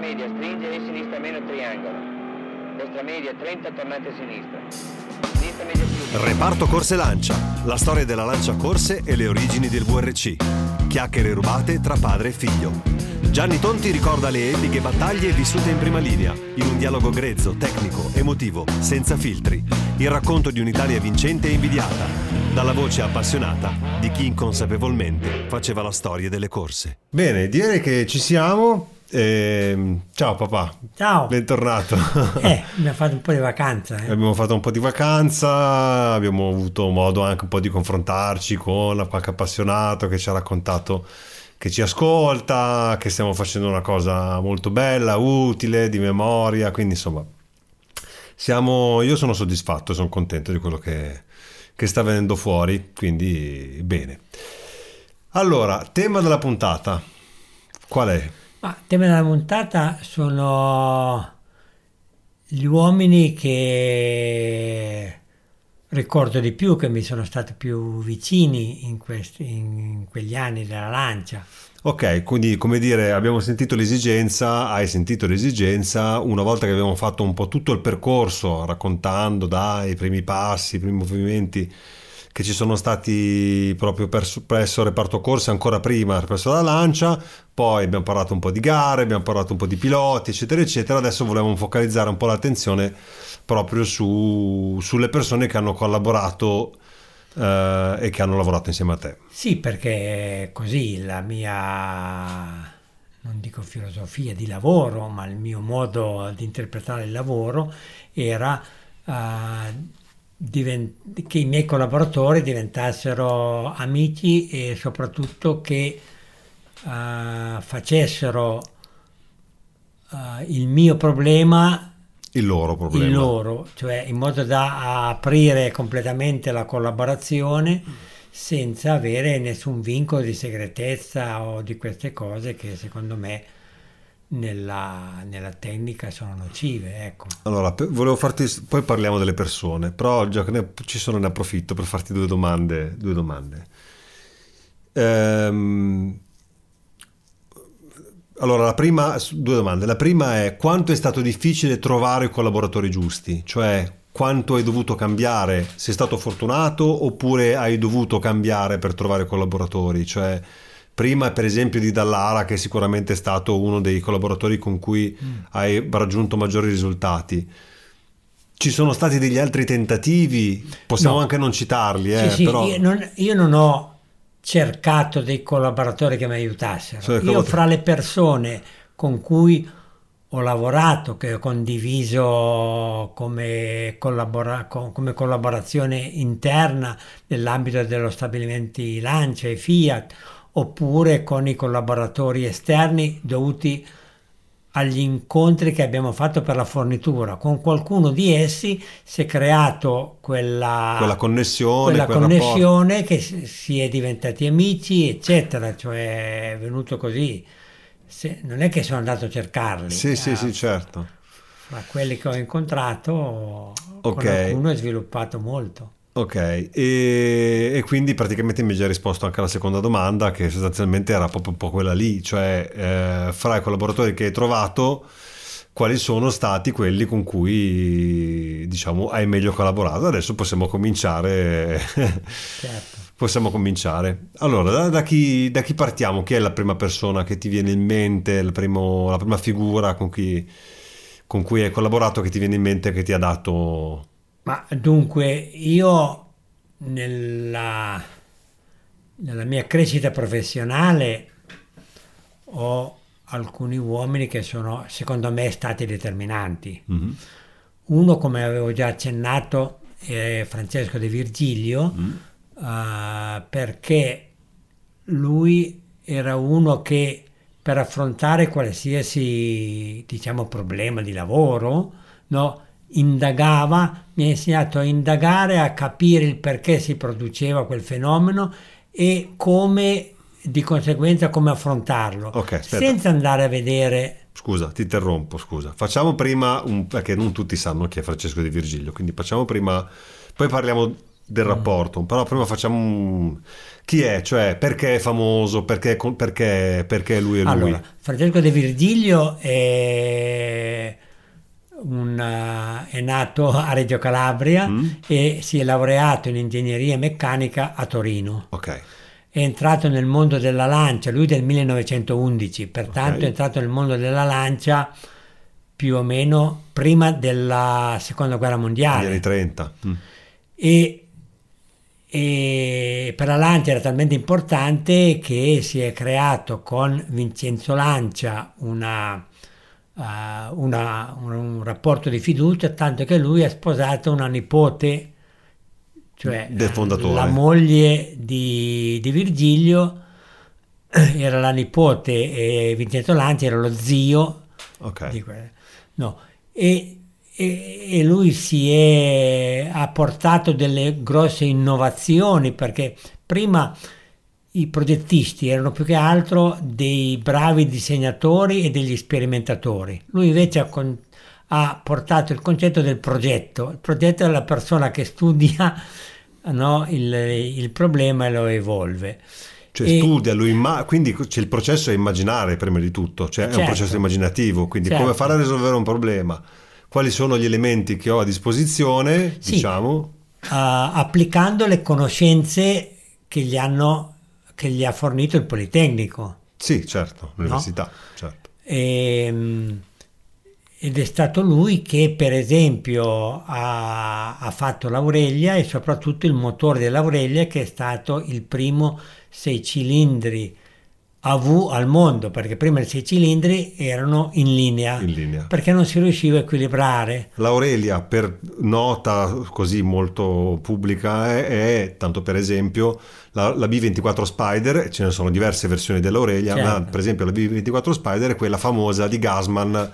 Media, stringe e sinistra meno triangolo. Destra media, 30, tornate a sinistra. Sinistra media più. Reparto Corse Lancia, la storia della Lancia Corse e le origini del VRC. Chiacchiere rubate tra padre e figlio. Gianni Tonti ricorda le epiche battaglie vissute in prima linea, in un dialogo grezzo, tecnico, emotivo, senza filtri. Il racconto di un'Italia vincente e invidiata, dalla voce appassionata di chi inconsapevolmente faceva la storia delle corse. Bene, direi che ci siamo. Ehm, ciao papà. Ciao. Bentornato. Eh, abbiamo fatto un po' di vacanza. Eh. Abbiamo fatto un po' di vacanza, abbiamo avuto modo anche un po' di confrontarci con qualche appassionato che ci ha raccontato che ci ascolta, che stiamo facendo una cosa molto bella, utile, di memoria, quindi insomma siamo, io sono soddisfatto, sono contento di quello che, che sta venendo fuori, quindi bene. Allora, tema della puntata, qual è? Ma il tema della puntata sono gli uomini che ricordo di più, che mi sono stati più vicini in, questi, in quegli anni della lancia. Ok, quindi come dire, abbiamo sentito l'esigenza, hai sentito l'esigenza, una volta che abbiamo fatto un po' tutto il percorso, raccontando dai primi passi, i primi movimenti che ci sono stati proprio presso, presso reparto corse ancora prima presso la lancia, poi abbiamo parlato un po' di gare, abbiamo parlato un po' di piloti, eccetera, eccetera. Adesso volevamo focalizzare un po' l'attenzione proprio su, sulle persone che hanno collaborato eh, e che hanno lavorato insieme a te. Sì, perché così la mia, non dico filosofia di lavoro, ma il mio modo di interpretare il lavoro era eh, divent- che i miei collaboratori diventassero amici e soprattutto che eh, facessero eh, il mio problema Il loro problema. il loro, cioè in modo da aprire completamente la collaborazione senza avere nessun vincolo di segretezza o di queste cose che secondo me nella, nella tecnica sono nocive. Ecco. Allora, pe- volevo farti, poi parliamo delle persone, però già che ne- ci sono ne approfitto per farti due domande. Due domande. Ehm, allora, la prima, due domande. La prima è quanto è stato difficile trovare i collaboratori giusti, cioè quanto hai dovuto cambiare, sei stato fortunato oppure hai dovuto cambiare per trovare collaboratori, cioè prima per esempio di Dallara che sicuramente è stato uno dei collaboratori con cui hai raggiunto maggiori risultati. Ci sono stati degli altri tentativi, possiamo No. anche non citarli, eh, Sì, sì, però io, non, io non ho cercato dei collaboratori che mi aiutassero. Sì, io come- fra le persone con cui ho lavorato, che ho condiviso come, collabora- co- come collaborazione interna nell'ambito dello stabilimenti Lancia e Fiat, oppure con i collaboratori esterni dovuti agli incontri che abbiamo fatto per la fornitura. Con qualcuno di essi si è creato quella, quella connessione, quella quel rapporto. connessione che si è diventati amici, eccetera, cioè è venuto così. Se- non è che sono andato a cercarli. Sì, sì, eh, sì, certo. Fra quelli che ho incontrato, con Ok. qualcuno è sviluppato molto. Ok, e, e quindi praticamente mi hai già risposto anche alla seconda domanda, che sostanzialmente era proprio un po' quella lì, cioè eh, fra i collaboratori che hai trovato, quali sono stati quelli con cui diciamo hai meglio collaborato. Adesso possiamo cominciare. Certo. possiamo cominciare. Allora, da, da chi, da chi partiamo? Chi è la prima persona che ti viene in mente, primo- la prima figura con cui, con cui hai collaborato che ti viene in mente che ti ha dato... Ma dunque, io nella, nella mia crescita professionale ho alcuni uomini che sono, secondo me, stati determinanti. Mhm. Uno, come avevo già accennato, è Francesco De Virgilio, Mm. eh, perché lui era uno che per affrontare qualsiasi diciamo, problema di lavoro, no, indagava, mi ha insegnato a indagare, a capire il perché si produceva quel fenomeno e come di conseguenza come affrontarlo, Ok, aspetta. senza andare a vedere Scusa, ti interrompo, scusa. Facciamo prima, un, perché non tutti sanno chi è Francesco Di Virgilio, quindi facciamo prima, poi parliamo del rapporto, però prima facciamo un... Chi è? Cioè, perché è famoso? Perché, perché, perché lui è lui? Allora, Francesco De Virgilio è, un, è nato a Reggio Calabria Mm. e si è laureato in ingegneria meccanica a Torino. Ok, È entrato nel mondo della lancia, lui del 1911, pertanto Ok. è entrato nel mondo della lancia più o meno prima della seconda guerra negli mondiale anni 30. Mm. e, e per la Lancia era talmente importante che si è creato con Vincenzo Lancia una, eh, una- un, rapporto di fiducia, tanto che lui ha sposato una nipote, cioè Del eh, fondatore. la moglie di, di Virgilio, era la nipote e Vincenzo Lancia era lo zio Ok, di que- no. e, e- e lui si è, ha portato delle grosse innovazioni perché prima i progettisti erano più che altro dei bravi disegnatori e degli sperimentatori. Lui invece ha, con- ha portato il concetto del progetto. Il progetto è la persona che studia no, il, il problema e lo evolve. cioè E- studia, lui imma- quindi c'è il processo è immaginare prima di tutto, cioè è un Certo. processo immaginativo, quindi Certo. come fare a risolvere un problema? Quali sono gli elementi che ho a disposizione, Sì. diciamo? ah, applicando le conoscenze che gli, hanno, che gli ha fornito il Politecnico. Sì, certo, l'università, certo. Ehm, ed è stato lui che, per esempio, ha, ha fatto l'Aurelia e soprattutto il motore dell'Aurelia, che è stato il primo sei cilindri a V al mondo, perché prima i sei cilindri erano in linea, In linea. perché non si riusciva a equilibrare. L'Aurelia, per nota così molto pubblica, è, è, tanto per esempio, la, la B24 Spider, ce ne sono diverse versioni dell'Aurelia, Certo. ma per esempio la B24 Spider è quella famosa di Gasman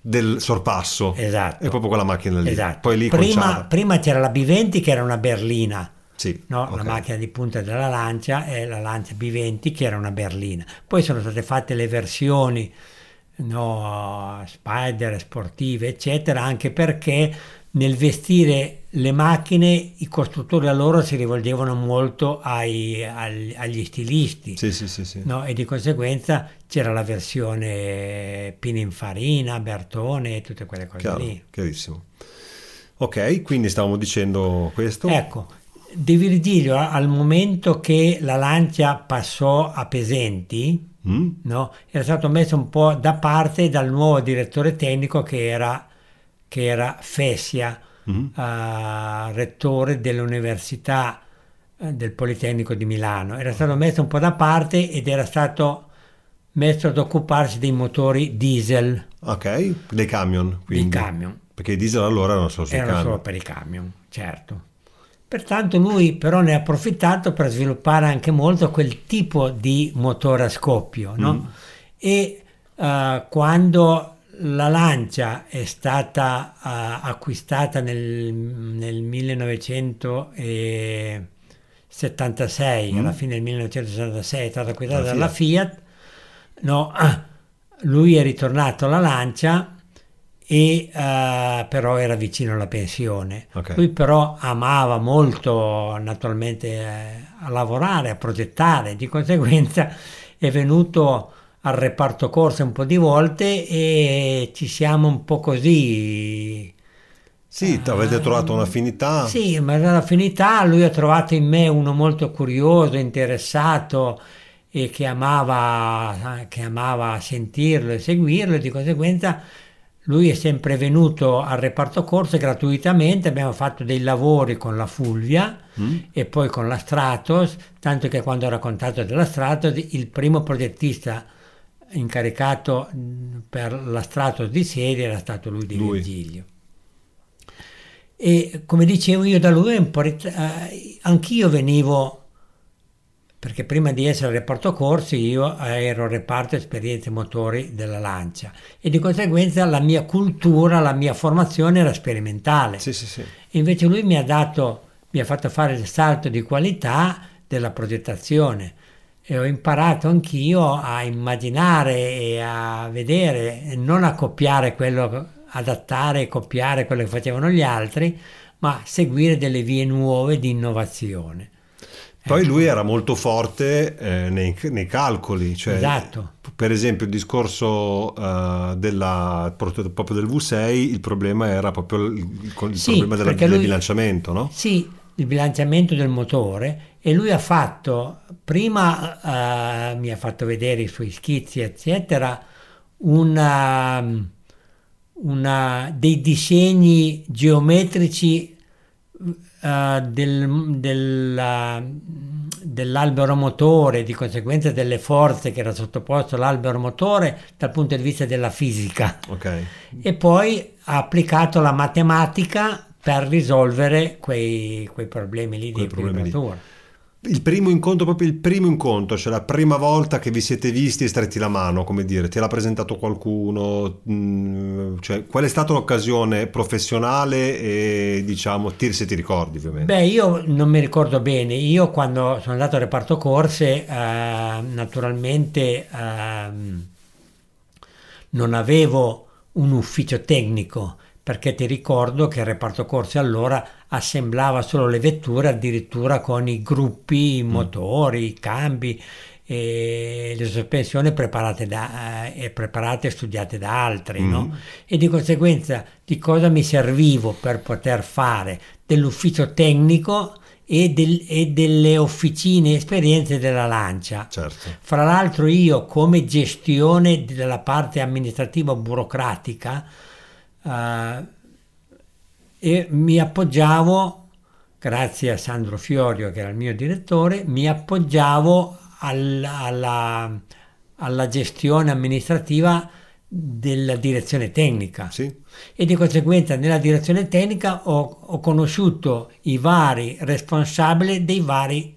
del sorpasso. Esatto. È proprio quella macchina lì. Esatto. Poi lì prima, prima c'era la B20 che era una berlina, Sì, no? ok. la macchina di punta della Lancia e la Lancia B20 che era una berlina. Poi sono state fatte le versioni no, Spider, sportive, eccetera, anche perché nel vestire le macchine i costruttori a loro si rivolgevano molto ai- agli, agli stilisti. Sì, sì, sì, no? E di conseguenza c'era la versione Pininfarina, Bertone e tutte quelle cose Chiaro, lì. chiarissimo. Ok, quindi stavamo dicendo questo. Ecco, De Virgilio al momento che la Lancia passò a Pesenti, Mm? no, era stato messo un po' da parte dal nuovo direttore tecnico che era, che era Fessia, Mhm. eh, rettore dell'Università eh, del Politecnico di Milano. Era stato messo un po' da parte ed era stato messo ad occuparsi dei motori diesel, Ok, dei camion. Quindi. dei camion. Perché i diesel allora erano solo Erano camion. solo per i camion, certo. Pertanto lui però ne ha approfittato per sviluppare anche molto quel tipo di motore a scoppio, no? Mm. E eh, quando la Lancia è stata eh, acquistata nel, nel 1976, Mm. alla fine del 1976 è stata acquistata Dalla dalla Fiat, no, lui è ritornato alla Lancia e eh, però era vicino alla pensione. Ok. Lui però amava molto naturalmente eh, a lavorare, a progettare, di conseguenza è venuto al reparto corse un po' di volte e ci siamo un po' così. Sì, avete trovato un'affinità? Sì, ma l'affinità lui ha trovato in me uno molto curioso, interessato e che amava, che amava sentirlo e seguirlo e di conseguenza lui è sempre venuto al reparto corse gratuitamente, abbiamo fatto dei lavori con la Fulvia mm. e poi con la Stratos, tanto che quando ho raccontato della Stratos il primo progettista incaricato per la Stratos di serie era stato lui di lui. Virgilio. E come dicevo io da lui, eh, anch'io venivo perché prima di essere reparto corsi io ero reparto esperienze motori della Lancia e di conseguenza la mia cultura, la mia formazione era sperimentale. Sì, sì, sì. Invece lui mi ha dato, mi ha fatto fare il salto di qualità della progettazione e ho imparato anch'io a immaginare e a vedere, non a copiare quello, adattare e copiare quello che facevano gli altri, ma seguire delle vie nuove di innovazione. Poi lui era molto forte eh, nei, nei, calcoli, cioè, esatto. per esempio il discorso uh, della, proprio del V6, il problema era proprio il, il sì, problema della, del lui, bilanciamento, no? Sì, il bilanciamento del motore e lui ha fatto, prima uh, mi ha fatto vedere i suoi schizzi, eccetera, una, una, dei disegni geometrici uh, del, del, dell'albero motore, di conseguenza delle forze che era sottoposto all'albero motore dal punto di vista della fisica. Okay. E poi ha applicato la matematica per risolvere quei, quei problemi lì quei di equilibratura. Il primo incontro, proprio il primo incontro, cioè la prima volta che vi siete visti e stretti la mano, come dire, te l'ha presentato qualcuno? Mm, cioè, qual è stata l'occasione professionale e diciamo, ti, se ti ricordi ovviamente? Beh, io non mi ricordo bene, io quando sono andato al reparto corse, eh, naturalmente eh, non avevo un ufficio tecnico, perché ti ricordo che il reparto corse allora assemblava solo le vetture addirittura con i gruppi, i mm. motori, i cambi e le sospensioni preparate, da, eh, preparate e studiate da altri, mm. no? E di conseguenza di cosa mi servivo per poter fare dell'ufficio tecnico e, del, e, delle officine esperienze della Lancia. Certo. Fra l'altro io come gestione della parte amministrativa burocratica uh, e mi appoggiavo, grazie a Sandro Fiorio che era il mio direttore, mi appoggiavo al, alla, alla, gestione amministrativa della direzione tecnica. Sì. e di conseguenza nella direzione tecnica ho, ho conosciuto i vari responsabili dei vari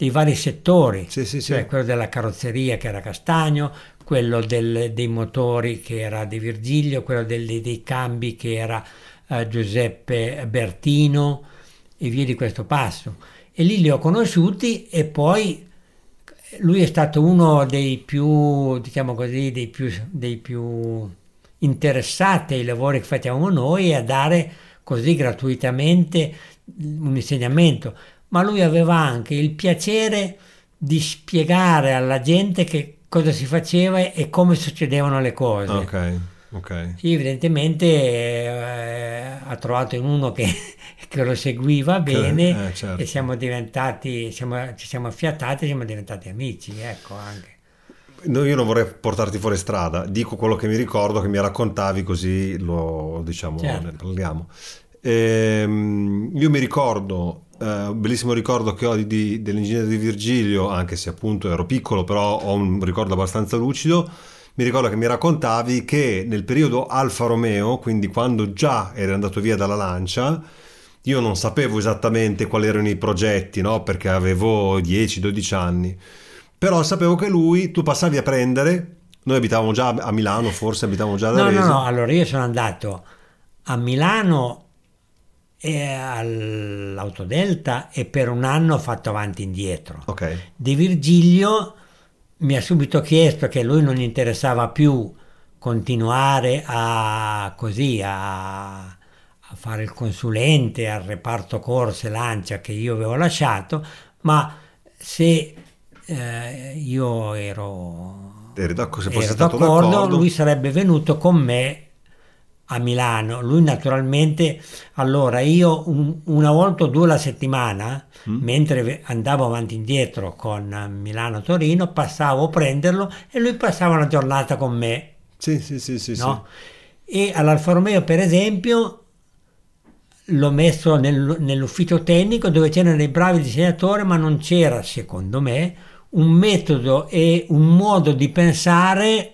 dei vari settori, sì, sì, cioè quello della carrozzeria che era Castagno, quello del, dei motori che era Di Virgilio, quello dei, dei cambi che era uh, Giuseppe Bertino e via di questo passo. E lì li ho conosciuti e poi lui è stato uno dei più, diciamo così, dei più, dei più interessati ai lavori che facciamo noi e a dare così gratuitamente un insegnamento. Ma lui aveva anche il piacere di spiegare alla gente che cosa si faceva e come succedevano le cose. Ok, ok. Sì, evidentemente eh, ha trovato in uno che, che lo seguiva bene eh, certo. e siamo diventati, siamo, ci siamo affiatati e siamo diventati amici, ecco anche. No, io non vorrei portarti fuori strada, dico quello che mi ricordo, che mi raccontavi così lo diciamo, certo. ne parliamo. Ehm, io mi ricordo Uh, un bellissimo ricordo che ho di, di, dell'ingegnere di Virgilio, anche se appunto ero piccolo, però ho un ricordo abbastanza lucido. Mi ricordo che mi raccontavi che nel periodo Alfa Romeo, quindi quando già eri andato via dalla Lancia, io non sapevo esattamente quali erano i progetti, no? perché avevo 10-12 anni, però sapevo che lui, tu passavi a prendere, noi abitavamo già a Milano, forse abitavamo già da No, no, no, allora io sono andato a Milano all'Autodelta e per un anno ho fatto avanti e indietro. Okay. Di Virgilio mi ha subito chiesto che lui non gli interessava più continuare a così a, a fare il consulente al reparto corse lancia che io avevo lasciato, ma se eh, io ero ero d'accordo, lui sarebbe venuto con me a Milano. Lui naturalmente, allora io un- una volta o due alla settimana, Mm. mentre andavo avanti e indietro con Milano-Torino, passavo a prenderlo e lui passava una giornata con me. Sì, sì, sì, sì, no? E all'Alfa Romeo, per esempio, l'ho messo nel- nell'ufficio tecnico dove c'erano dei bravi disegnatori, ma non c'era, secondo me, un metodo e un modo di pensare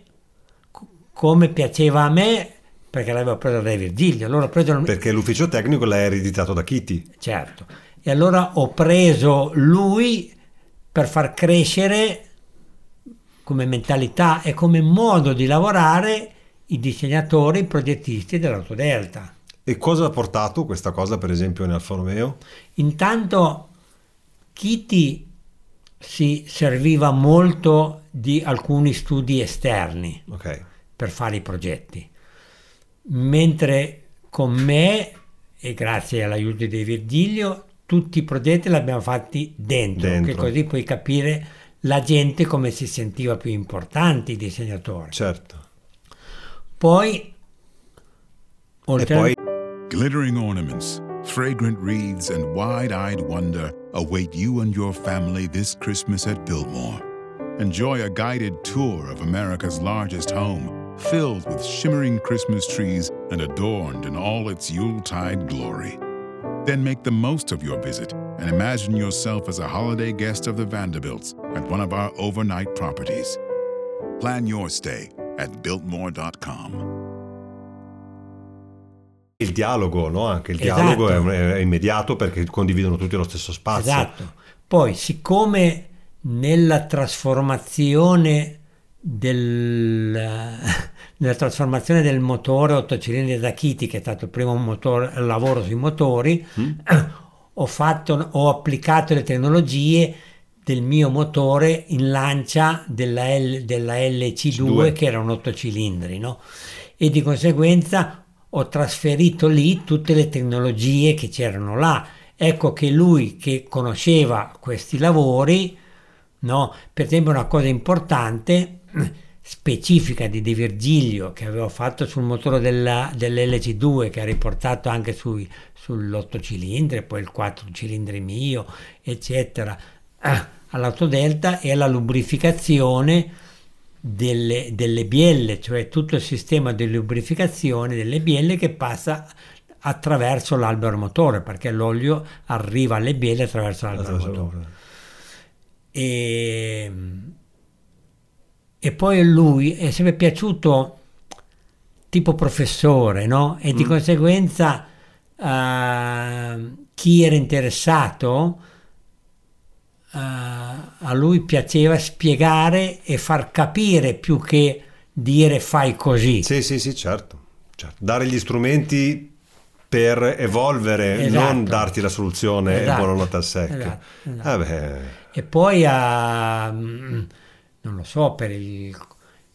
co- come piaceva a me, perché l'avevo preso da Virgilio. Allora ho preso. Perché l'ufficio tecnico l'hai ereditato da Kitty. certo. E allora ho preso lui per far crescere come mentalità e come modo di lavorare i disegnatori, i progettisti dell'Autodelta. E cosa ha portato questa cosa, per esempio, in Alfa Romeo? Intanto Kitty si serviva molto di alcuni studi esterni Ok. per fare i progetti, mentre con me e grazie all'aiuto di Virgilio tutti i progetti li abbiamo fatti dentro, Dentro. che così puoi capire la gente come si sentiva più importanti i disegnatori. Certo. Poi, E oltre poi Glittering ornaments, fragrant wreaths, and wide eyed wonder await you and your family this Christmas at Biltmore. Enjoy a guided tour of America's largest home, filled with shimmering Christmas trees and adorned in all its Yuletide glory. Then make the most of your visit and imagine yourself as a holiday guest of the Vanderbilts at one of our overnight properties. Plan your stay at Biltmore.com. il dialogo, no? Anche il Esatto. dialogo è, è immediato perché condividono tutti lo stesso spazio. Esatto. Poi, siccome nella trasformazione del, nella trasformazione del motore 8 cilindri da Kitty, che è stato il primo motore- lavoro sui motori, ho, fatto, ho applicato le tecnologie del mio motore in lancia della, L- della LC2 C2. che era un 8 cilindri, no? E di conseguenza ho trasferito lì tutte le tecnologie che c'erano là. Ecco che lui che conosceva questi lavori, no? per esempio una cosa importante, specifica di De Virgilio che avevo fatto sul motore della- dell'LC2 che ha riportato anche sui, sull'8 cilindri, poi il 4 cilindri mio, eccetera, ah, all'autodelta è la lubrificazione delle, delle bielle, cioè tutto il sistema di lubrificazione delle bielle che passa attraverso l'albero motore, perché l'olio arriva alle bielle attraverso l'albero motore. E, e poi lui è sempre piaciuto tipo professore, no? E di conseguenza eh, chi era interessato eh, a lui piaceva spiegare e far capire più che dire fai così. Sì, sì, sì, certo. certo. Dare gli strumenti per evolvere, Esatto. non darti la soluzione Esatto, e buonanotte al secco. esatto, esatto. Beh, E poi ha, mm, non lo so, per il,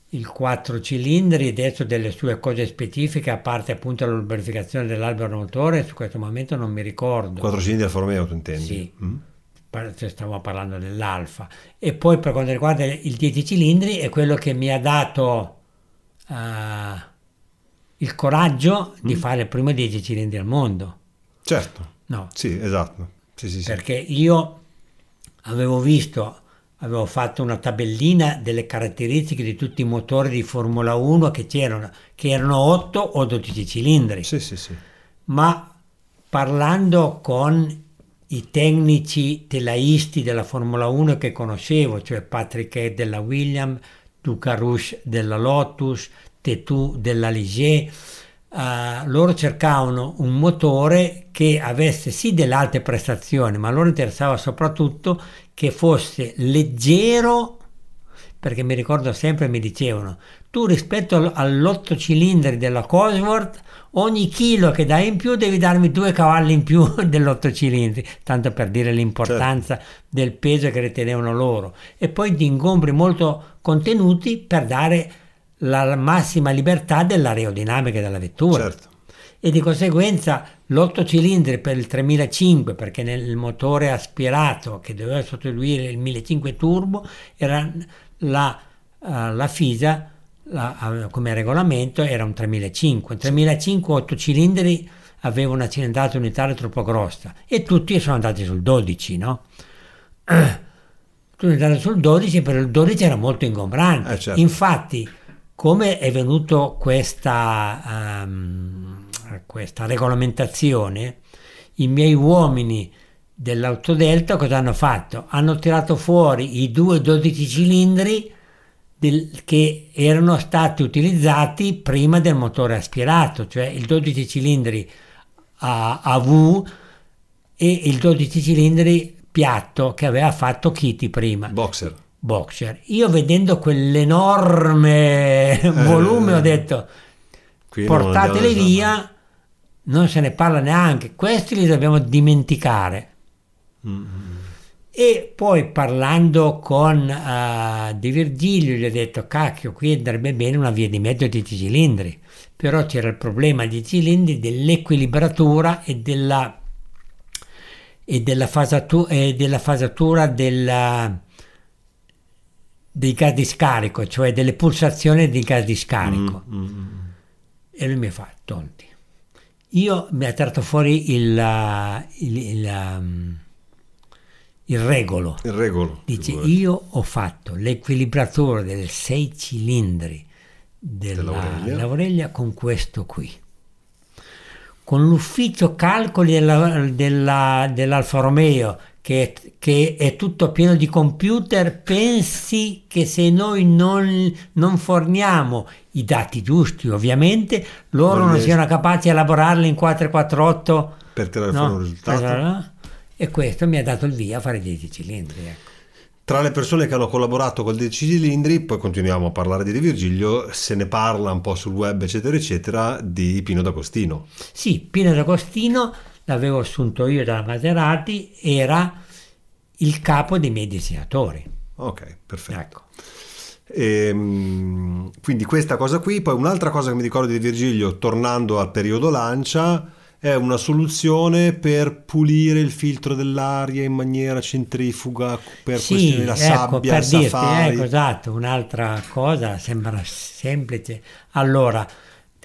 il 4 cilindri, adesso delle sue cose specifiche, a parte appunto la lubrificazione dell'albero motore, su questo momento non mi ricordo. 4 cilindri Alfa Romeo, tu intendi? Sì. Mm? Stiamo parlando dell'Alfa. E poi per quanto riguarda il 10 cilindri è quello che mi ha dato eh, il coraggio di fare il primo 10 cilindri al mondo. Certo, No, sì, esatto. Sì, sì, sì. perché io avevo visto, avevo fatto una tabellina delle caratteristiche di tutti i motori di Formula 1 che c'erano, che erano 8 o 12 cilindri, Sì, sì, sì. ma parlando con i tecnici telaisti della Formula 1 che conoscevo, cioè Patrick Head della Williams, Rush della Lotus, Tetu della Ligier, eh, loro cercavano un motore che avesse sì delle alte prestazioni, ma loro interessava soprattutto che fosse leggero, perché mi ricordo sempre mi dicevano, tu rispetto al- all'otto cilindri della Cosworth, ogni chilo che dai in più devi darmi due cavalli in più dell'otto cilindri, tanto per dire l'importanza del peso che ritenevano loro. E poi di ingombri molto contenuti per dare la massima libertà dell'aerodinamica della vettura Certo. e di conseguenza l'8 cilindri per il 3005 perché nel motore aspirato che doveva sostituire il 1500 turbo era la eh, la FISA la- come regolamento era un 3005. Un 3005 8 cilindri aveva una cilindrata unitaria troppo grossa e tutti sono andati sul 12, no? Tutti andati sul 12 però il 12 era molto ingombrante. Eh, certo. Infatti, come è venuto questa, ehm, questa regolamentazione, i miei uomini dell'autodelta cosa hanno fatto? Hanno tirato fuori i due 12 cilindri del- che erano stati utilizzati prima del motore aspirato, cioè il 12 cilindri a, a V e il 12 cilindri piatto che aveva fatto Kitty prima. Boxer. Boxer. Io vedendo quell'enorme volume ho detto portateli andiamo via, non se ne parla neanche, questi li dobbiamo dimenticare. E poi parlando con eh, Di Virgilio gli ho detto cacchio qui andrebbe bene una via di mezzo di 10 cilindri, però c'era il problema di cilindri dell'equilibratura e della, e della, fasatu- e della fasatura della, dei gas di scarico, cioè delle pulsazioni di gas di scarico. E lui mi fa, tolti. Io mi ha tirato fuori il, il, il, um, il regolo. Il regolo. Dice, io ho fatto l'equilibratore del 6 cilindri della. L'Aurelia con questo qui. Con l'ufficio calcoli della- della- dell'Alfa Romeo, che, che è tutto pieno di computer, pensi che se noi non, non forniamo i dati giusti, ovviamente, loro Non non, siano capaci a elaborarli in 448 Per tirare No, fuori un risultato. per- E questo mi ha dato il via a fare 10 cilindri. Ecco. Tra le persone che hanno collaborato col 10 cilindri, poi continuiamo a parlare di De Virgilio, se ne parla un po' sul web, eccetera, eccetera, di Pino D'Agostino. Sì, Pino D'Agostino l'avevo assunto io dalla Maserati, era il capo dei miei disegnatori. Ok, perfetto. Ecco. Ehm, quindi questa cosa qui, poi un'altra cosa che mi ricordo di Virgilio, tornando al periodo lancia, è una soluzione per pulire il filtro dell'aria in maniera centrifuga per Sì, questioni della ecco, sabbia, per dirti, ecco, esatto, un'altra cosa sembra semplice. Allora,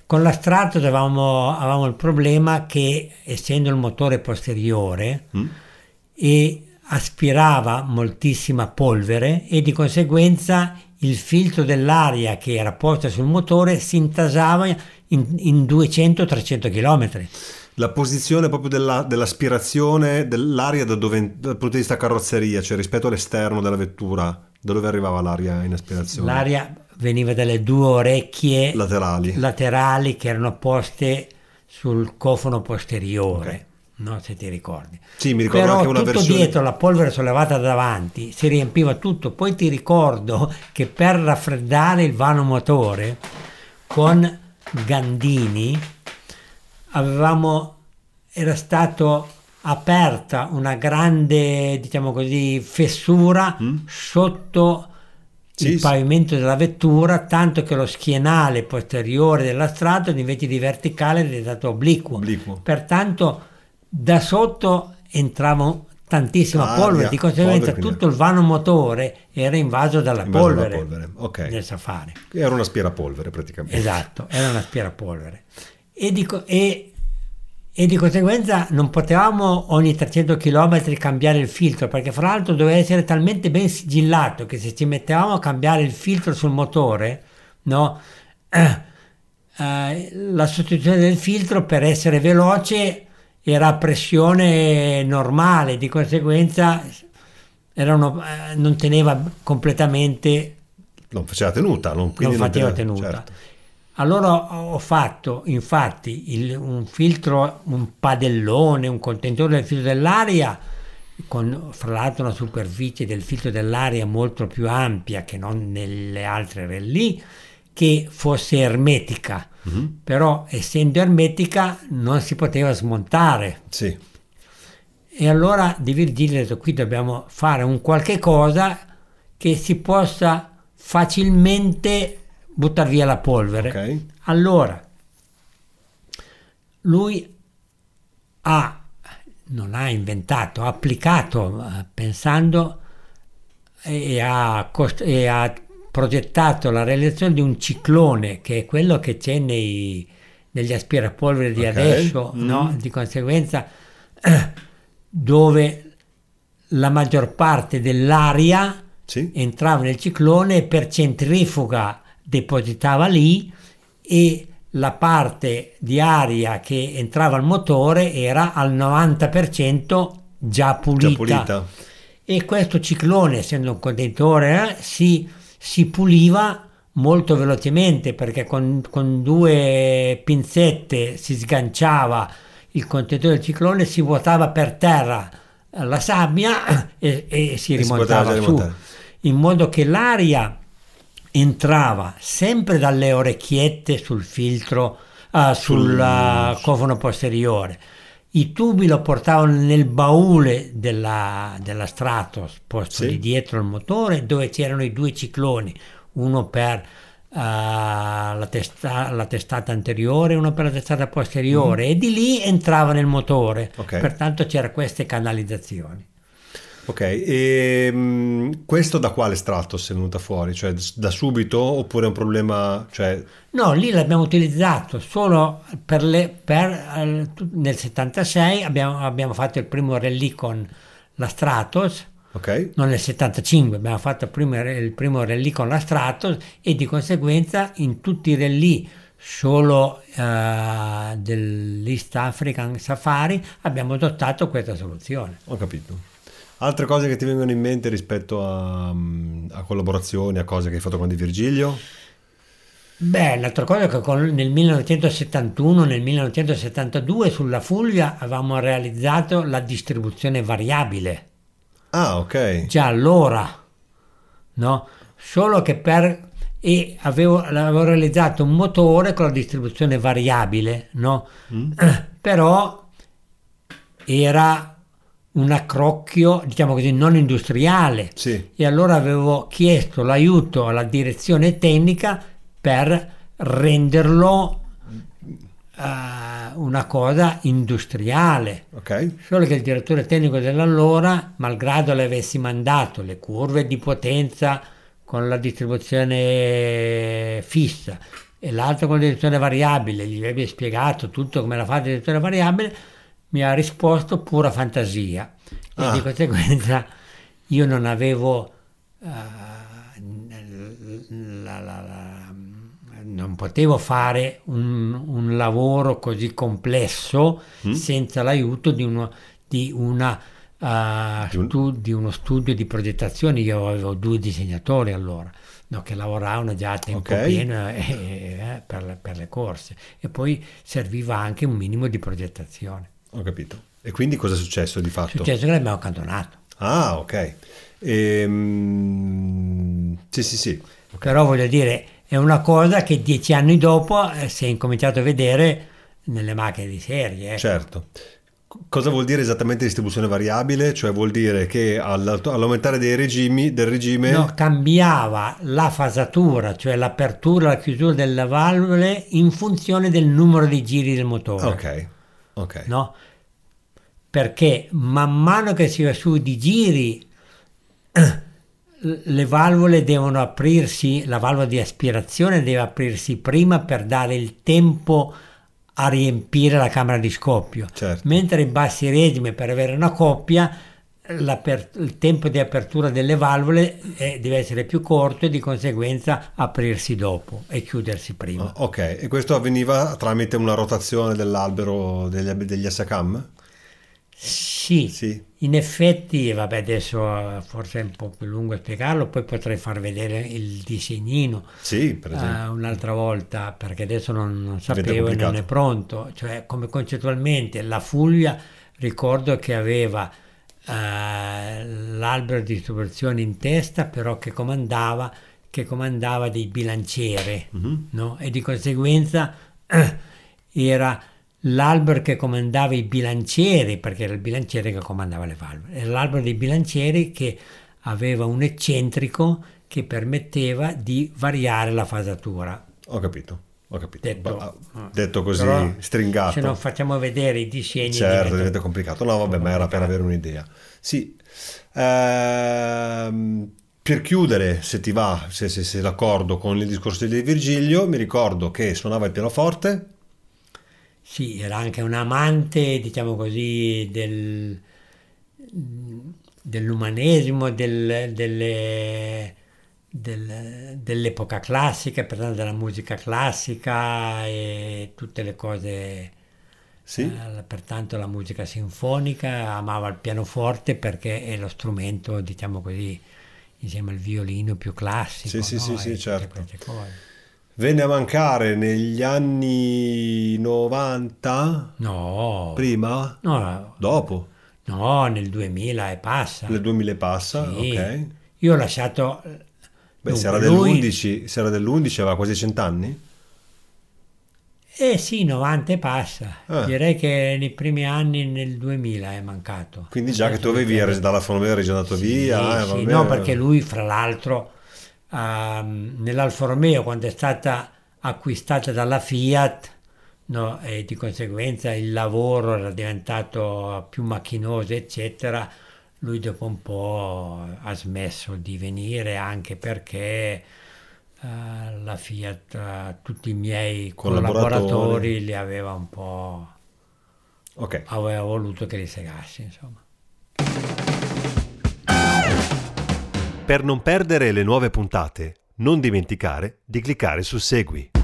con l'astrato avevamo, avevamo il problema che essendo il motore posteriore Mm. e aspirava moltissima polvere e di conseguenza il filtro dell'aria che era posta sul motore si intasava in, in 200-300 km. La posizione proprio della- dell'aspirazione dell'aria da dove, dal punto di vista carrozzeria, cioè rispetto all'esterno della vettura, da dove arrivava l'aria in aspirazione? L'aria veniva dalle due orecchie Laterali. laterali che erano poste sul cofono posteriore, no, se ti ricordi. Sì, mi ricordo Però anche una tutto versione... dietro, la polvere sollevata da davanti, si riempiva tutto. Poi ti ricordo che per raffreddare il vano motore con Gandini avevamo, era stato aperta una grande, diciamo così, fessura sotto Sì, il sì. pavimento della vettura, tanto che lo schienale posteriore della strada invece di verticale è diventato obliquo. Obliquo. Pertanto da sotto entrava tantissima Aria, polvere, di conseguenza polvere, tutto il vano motore era invaso dalla Invaso dalla polvere, polvere, ok. nel safari. Era un aspirapolvere praticamente. Esatto, era un aspirapolvere. E di, co- e- e di conseguenza non potevamo ogni 300 km cambiare il filtro, perché fra l'altro doveva essere talmente ben sigillato che se ci mettevamo a cambiare il filtro sul motore, no, eh, eh, la sostituzione del filtro per essere veloce era a pressione normale, di conseguenza era uno- eh, non teneva completamente Non faceva tenuta, non, non faceva tenuta. certo. Allora ho fatto infatti il- un filtro, un padellone, un contenitore del filtro dell'aria con fra l'altro una superficie del filtro dell'aria molto più ampia che non nelle altre relì che fosse ermetica. Mhm. Però essendo ermetica non si poteva smontare. Sì, E allora Di Virgilio ha detto qui dobbiamo fare un qualche cosa che si possa facilmente buttare via la polvere. ok. Allora, lui ha, non ha inventato, ha applicato eh, pensando e ha, cost- e ha progettato la realizzazione di un ciclone, che è quello che c'è nei, negli aspirapolvere di Ok. adesso, Mm. no? di conseguenza dove la maggior parte dell'aria Sì. entrava nel ciclone e per centrifuga depositava lì e la parte di aria che entrava al motore era al 90% già pulita. Già pulita. E questo ciclone, essendo un contenitore, eh, si, si puliva molto velocemente perché con, con due pinzette si sganciava il contenitore del ciclone, si vuotava per terra la sabbia e, e si E si rimontava già su, in modo che l'aria entrava sempre dalle orecchiette sul filtro, ah, sul, ah, cofano posteriore. I tubi lo portavano nel baule della, della Stratos, posto Sì. lì dietro il motore, dove c'erano i due cicloni, uno per ah, la, testa- la testata anteriore e uno per la testata posteriore, e di lì entrava nel motore. Mm. Ok. Pertanto c'erano queste canalizzazioni. Ok, e mh, questo da quale Stratos è venuta fuori? Cioè da subito oppure è un problema... Cioè, No, lì l'abbiamo utilizzato solo per le, per, nel 76 abbiamo, abbiamo fatto il primo rally con la Stratos, ok? non nel 75 abbiamo fatto il primo, il primo rally con la Stratos e di conseguenza in tutti i rally solo eh, dell'East African Safari abbiamo adottato questa soluzione. Ho capito. Altre cose che ti vengono in mente rispetto a, mh, a collaborazioni, a cose che hai fatto con Di Virgilio? Beh, l'altra cosa è che con- nel 1971, nel 1972 sulla Fulvia avevamo realizzato la distribuzione variabile. Ah, ok. già allora, no? Solo che per e avevo, avevo realizzato un motore con la distribuzione variabile, no? Però era un accrocchio, diciamo così, non industriale. Sì. E allora avevo chiesto l'aiuto alla direzione tecnica per renderlo eh, una cosa industriale. Ok. Solo che il direttore tecnico dell'allora, malgrado le avessi mandato le curve di potenza con la distribuzione fissa e l'altro con la distribuzione variabile, gli avevi spiegato tutto come la fa la distribuzione variabile, mi ha risposto pura fantasia. E Ah. di conseguenza io non avevo eh, la- la- la- non potevo fare un, un lavoro così complesso senza l'aiuto di, uno, di, una, eh, Di un- stu- di uno studio di progettazione. Io avevo due disegnatori allora no, che lavoravano già a tempo Ok. pieno eh, eh, per, per le corse e poi serviva anche un minimo di progettazione. Ho capito. E quindi cosa è successo di È fatto? successo che l'abbiamo accantonato. Ah, ok. Ehm, sì, sì, sì. Però voglio dire, è una cosa che dieci anni dopo eh, si è incominciato a vedere nelle macchine di serie. ecco. Certo. Cosa vuol dire esattamente distribuzione variabile? Cioè vuol dire che all'aumentare dei regimi, del regime... No, cambiava la fasatura, cioè l'apertura e la chiusura delle valvole in funzione del numero di giri del motore. Ok, ok. no? Perché man mano che si va su di giri, le valvole devono aprirsi, la valvola di aspirazione deve aprirsi prima per dare il tempo a riempire la camera di scoppio. Certo. Mentre in bassi regimi, per avere una coppia, il tempo di apertura delle valvole eh, deve essere più corto e di conseguenza aprirsi dopo e chiudersi prima. Ah, Ok, e questo avveniva tramite una rotazione dell'albero degli, degli SCAM? Sì, Sì. in effetti, vabbè, adesso eh, forse è un po' più lungo spiegarlo, poi potrei far vedere il disegnino Sì, eh, un'altra volta, perché adesso non, non sapevo e non è pronto. Cioè, come concettualmente, la Fulvia ricordo che aveva eh, l'albero di distribuzione in testa, però che comandava, che comandava dei bilanciere, Mhm. no? E di conseguenza era l'albero che comandava i bilancieri, perché era il bilanciere che comandava le valvole, era l'albero dei bilancieri che aveva un eccentrico che permetteva di variare la fasatura. Ho capito, ho capito. Detto- Ba- detto così Però, stringato. Se non facciamo vedere i disegni Certo, diventa- diventa complicato. No, vabbè, ma era per avere un'idea. Sì. Ehm, per chiudere, se ti va, se sei se d'accordo con il discorso di Virgilio, mi ricordo che suonava il pianoforte. Sì, era anche un amante, diciamo così, del, dell'umanesimo, del, delle, del, dell'epoca classica, pertanto della musica classica e tutte le cose, Sì. eh, pertanto la musica sinfonica, amava il pianoforte perché è lo strumento, diciamo così, insieme al violino più classico. Sì, sì, no? sì, sì, certo. Venne a mancare negli anni 90, No, prima, no, dopo, no, nel 2000 e passa. nel 2000 e passa, Sì. ok. Io ho lasciato... Beh, se dunque, era lui- dell'11, se era dell'11 aveva quasi cent'anni. Eh sì, 90 e passa. Ah. Direi che nei primi anni, nel 2000 è mancato. Quindi già che tu avevi perché- dalla Formea eri già andato Sì, via. eh, sì, no, perché lui, fra l'altro, ehm, nell'Alfa Romeo, quando è stata acquistata dalla Fiat, no, e di conseguenza il lavoro era diventato più macchinoso, eccetera, lui dopo un po' ha smesso di venire anche perché eh, la Fiat, eh, tutti i miei Collaboratori. collaboratori li aveva un po'... Ok. aveva voluto che li segassi, insomma. Per non perdere le nuove puntate, non dimenticare di cliccare su Segui.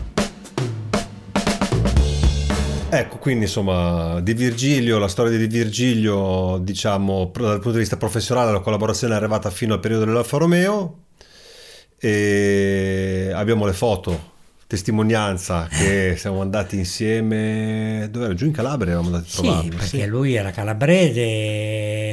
Ecco, quindi insomma, di Virgilio, la storia di Virgilio, diciamo, dal punto di vista professionale, la collaborazione è arrivata fino al periodo dell'Alfa Romeo e abbiamo le foto, testimonianza che siamo andati insieme, dove era? Giù in Calabria eravamo andati a Sì, trovarlo. perché sì. lui era calabrese.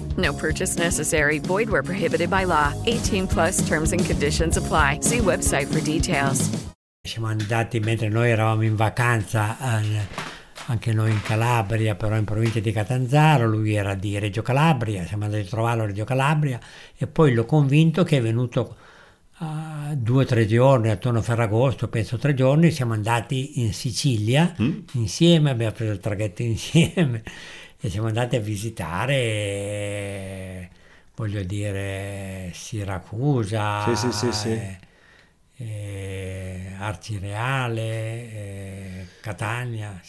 No purchase necessary. Void where prohibited by law. 18 plus terms and conditions apply. See website for details. Siamo andati mentre noi eravamo in vacanza, anche noi in Calabria, però in provincia di Catanzaro, lui era di Reggio Calabria, siamo andati a trovarlo a Reggio Calabria e poi l'ho convinto che è venuto eh, due o tre giorni, attorno a Ferragosto, penso tre giorni, siamo andati in Sicilia insieme, abbiamo preso il traghetto insieme e siamo andati a visitare, voglio dire, Siracusa. Sì, sì, sì, sì. eh, eh, Arcireale, eh, Catania.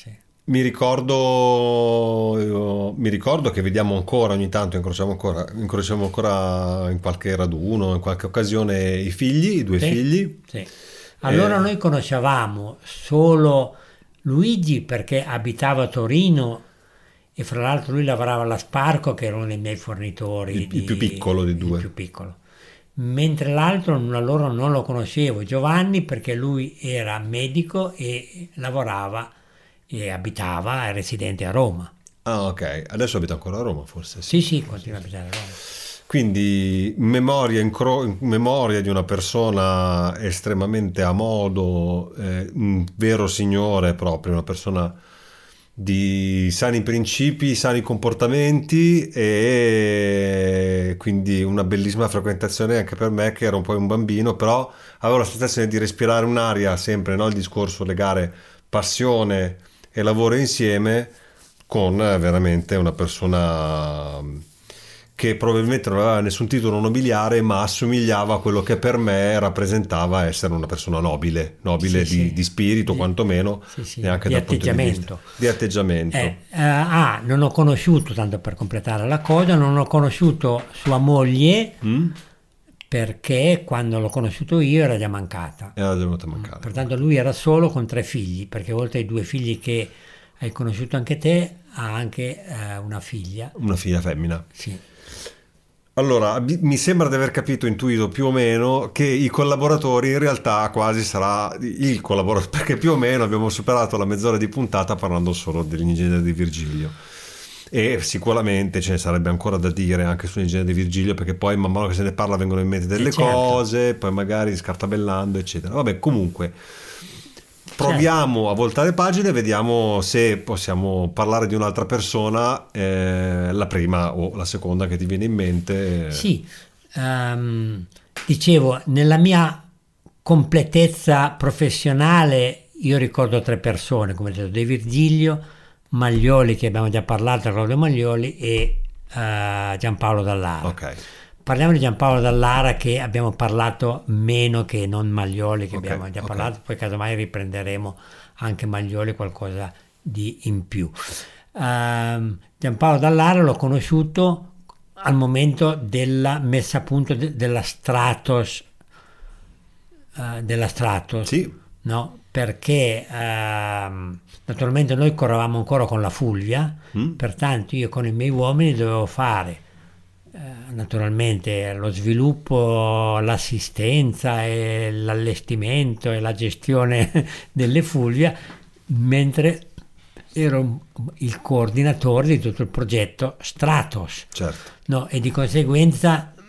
Mi ricordo, io- mi ricordo che vediamo ancora ogni tanto, incrociamo ancora, incrociamo ancora in qualche raduno, in qualche occasione i figli, i due figli. Allora Eh. noi conoscevamo solo Luigi perché abitava a Torino e fra l'altro lui lavorava alla Sparco che era uno dei miei fornitori. Il- il di- più piccolo dei due. Il più piccolo. Mentre l'altro loro non lo conoscevo, Giovanni perché lui era medico e lavorava e abitava, è residente a Roma. Ah, ok, adesso abita ancora a Roma, forse. Sì, sì, continua a abitare a Roma. Quindi in memoria, in cro- memoria di una persona estremamente a modo, eh, un vero signore proprio, una persona di sani principi, sani comportamenti e quindi una bellissima frequentazione anche per me che ero un po' un bambino, però avevo la sensazione di respirare un'aria sempre, no? il discorso legare passione e lavoro insieme con eh, veramente una persona che probabilmente non aveva nessun titolo nobiliare, ma assomigliava a quello che per me rappresentava essere una persona nobile, nobile Sì, di, sì. di spirito Di- quantomeno, sì, e anche di dal punto di atteggiamento. vista di atteggiamento. Eh, eh, ah, non ho conosciuto, tanto per completare la cosa, non ho conosciuto sua moglie Mm? perché quando l'ho conosciuto io era già mancata. Era venuta a mancare. Pertanto lui era solo con tre figli, perché oltre ai due figli che hai conosciuto anche te, ha anche eh, una figlia. Una figlia femmina. Sì. Allora, mi sembra di aver capito, intuito più o meno che i collaboratori in realtà quasi sarà il collaboratore, perché più o meno abbiamo superato la mezz'ora di puntata parlando solo dell'ingegnere di Virgilio. E sicuramente ce ne sarebbe ancora da dire anche sull'ingegnere di Virgilio, perché poi man mano che se ne parla vengono in mente delle Eh, certo. cose, poi magari scartabellando, eccetera. Vabbè, comunque. Proviamo a voltare pagine e vediamo se possiamo parlare di un'altra persona, eh, la prima o la seconda che ti viene in mente. Sì, ehm, dicevo, nella mia completezza professionale io ricordo tre persone, come detto, De Virgilio, Maglioli, che abbiamo già parlato, Claudio Maglioli e eh, Giampaolo Dallara. Ok. Parliamo di Giampaolo Dallara che abbiamo parlato meno che non Maglioli, che Ok, abbiamo già ok. parlato, poi casomai riprenderemo anche Maglioli qualcosa di in più. Ehm, Giampaolo Dallara l'ho conosciuto al momento della messa a punto de- della Stratos, eh, della Stratos, Sì. no? perché ehm, naturalmente noi correvamo ancora con la Fulvia, Mm. pertanto io con i miei uomini dovevo fare naturalmente lo sviluppo, l'assistenza e l'allestimento e la gestione delle Fulvia, mentre ero il coordinatore di tutto il progetto Stratos. Certo. No, e di conseguenza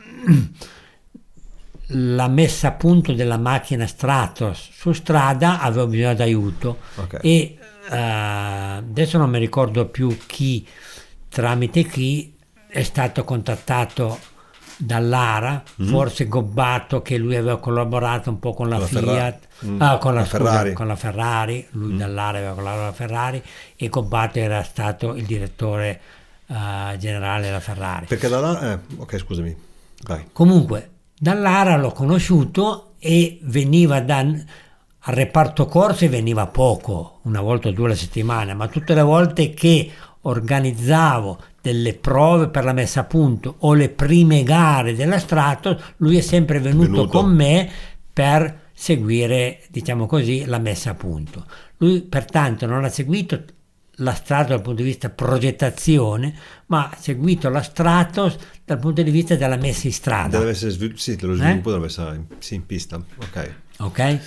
la messa a punto della macchina Stratos su strada avevo bisogno d'aiuto Ok. e eh, adesso non mi ricordo più chi tramite chi è stato contattato dall'ARA, Mm. forse Gobbato che lui aveva collaborato un po' con la, la Ferra- Fiat, Mm. ah, con la, La scusa, Ferrari. con la Ferrari, lui dall'ARA aveva collaborato con la Ferrari e Gobbato era stato il direttore eh, generale della Ferrari. Perché da là... eh, ok, scusami. Vai. Comunque, dall'ARA l'ho conosciuto e veniva da, al reparto corse veniva poco, una volta o due alla settimana, ma tutte le volte che organizzavo delle prove per la messa a punto o le prime gare della Stratos, lui è sempre venuto, Venuto. con me per seguire, diciamo così, la messa a punto. Lui pertanto non ha seguito la Stratos dal punto di vista progettazione, ma ha seguito la Stratos dal punto di vista della messa in strada. Deve essere svil- sì, dello sviluppo deve essere in, sì, in pista. Ok. ok?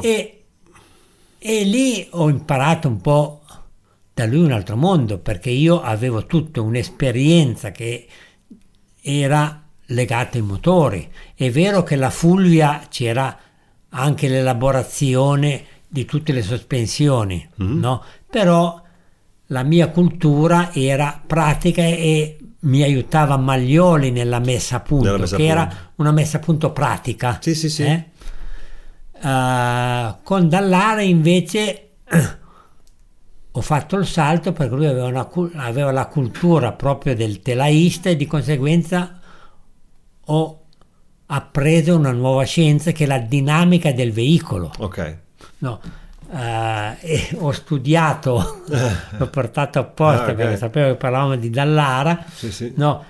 E, e lì ho imparato un po' da lui un altro mondo, perché io avevo tutta un'esperienza che era legata ai motori. È vero che la Fulvia c'era anche l'elaborazione di tutte le sospensioni, no? Però la mia cultura era pratica e mi aiutava Maglioli nella messa a punto, messa a che punto. era una messa a punto pratica. Sì, sì, sì. eh? Eh, con Dallare invece ho fatto il salto perché lui aveva, una aveva la cultura proprio del telaista e di conseguenza ho appreso una nuova scienza che è la dinamica del veicolo. Ok. No, e ho studiato, l'ho portato apposta Ah, ok. perché sapevo che parlavamo di Dallara. Sì, sì. No,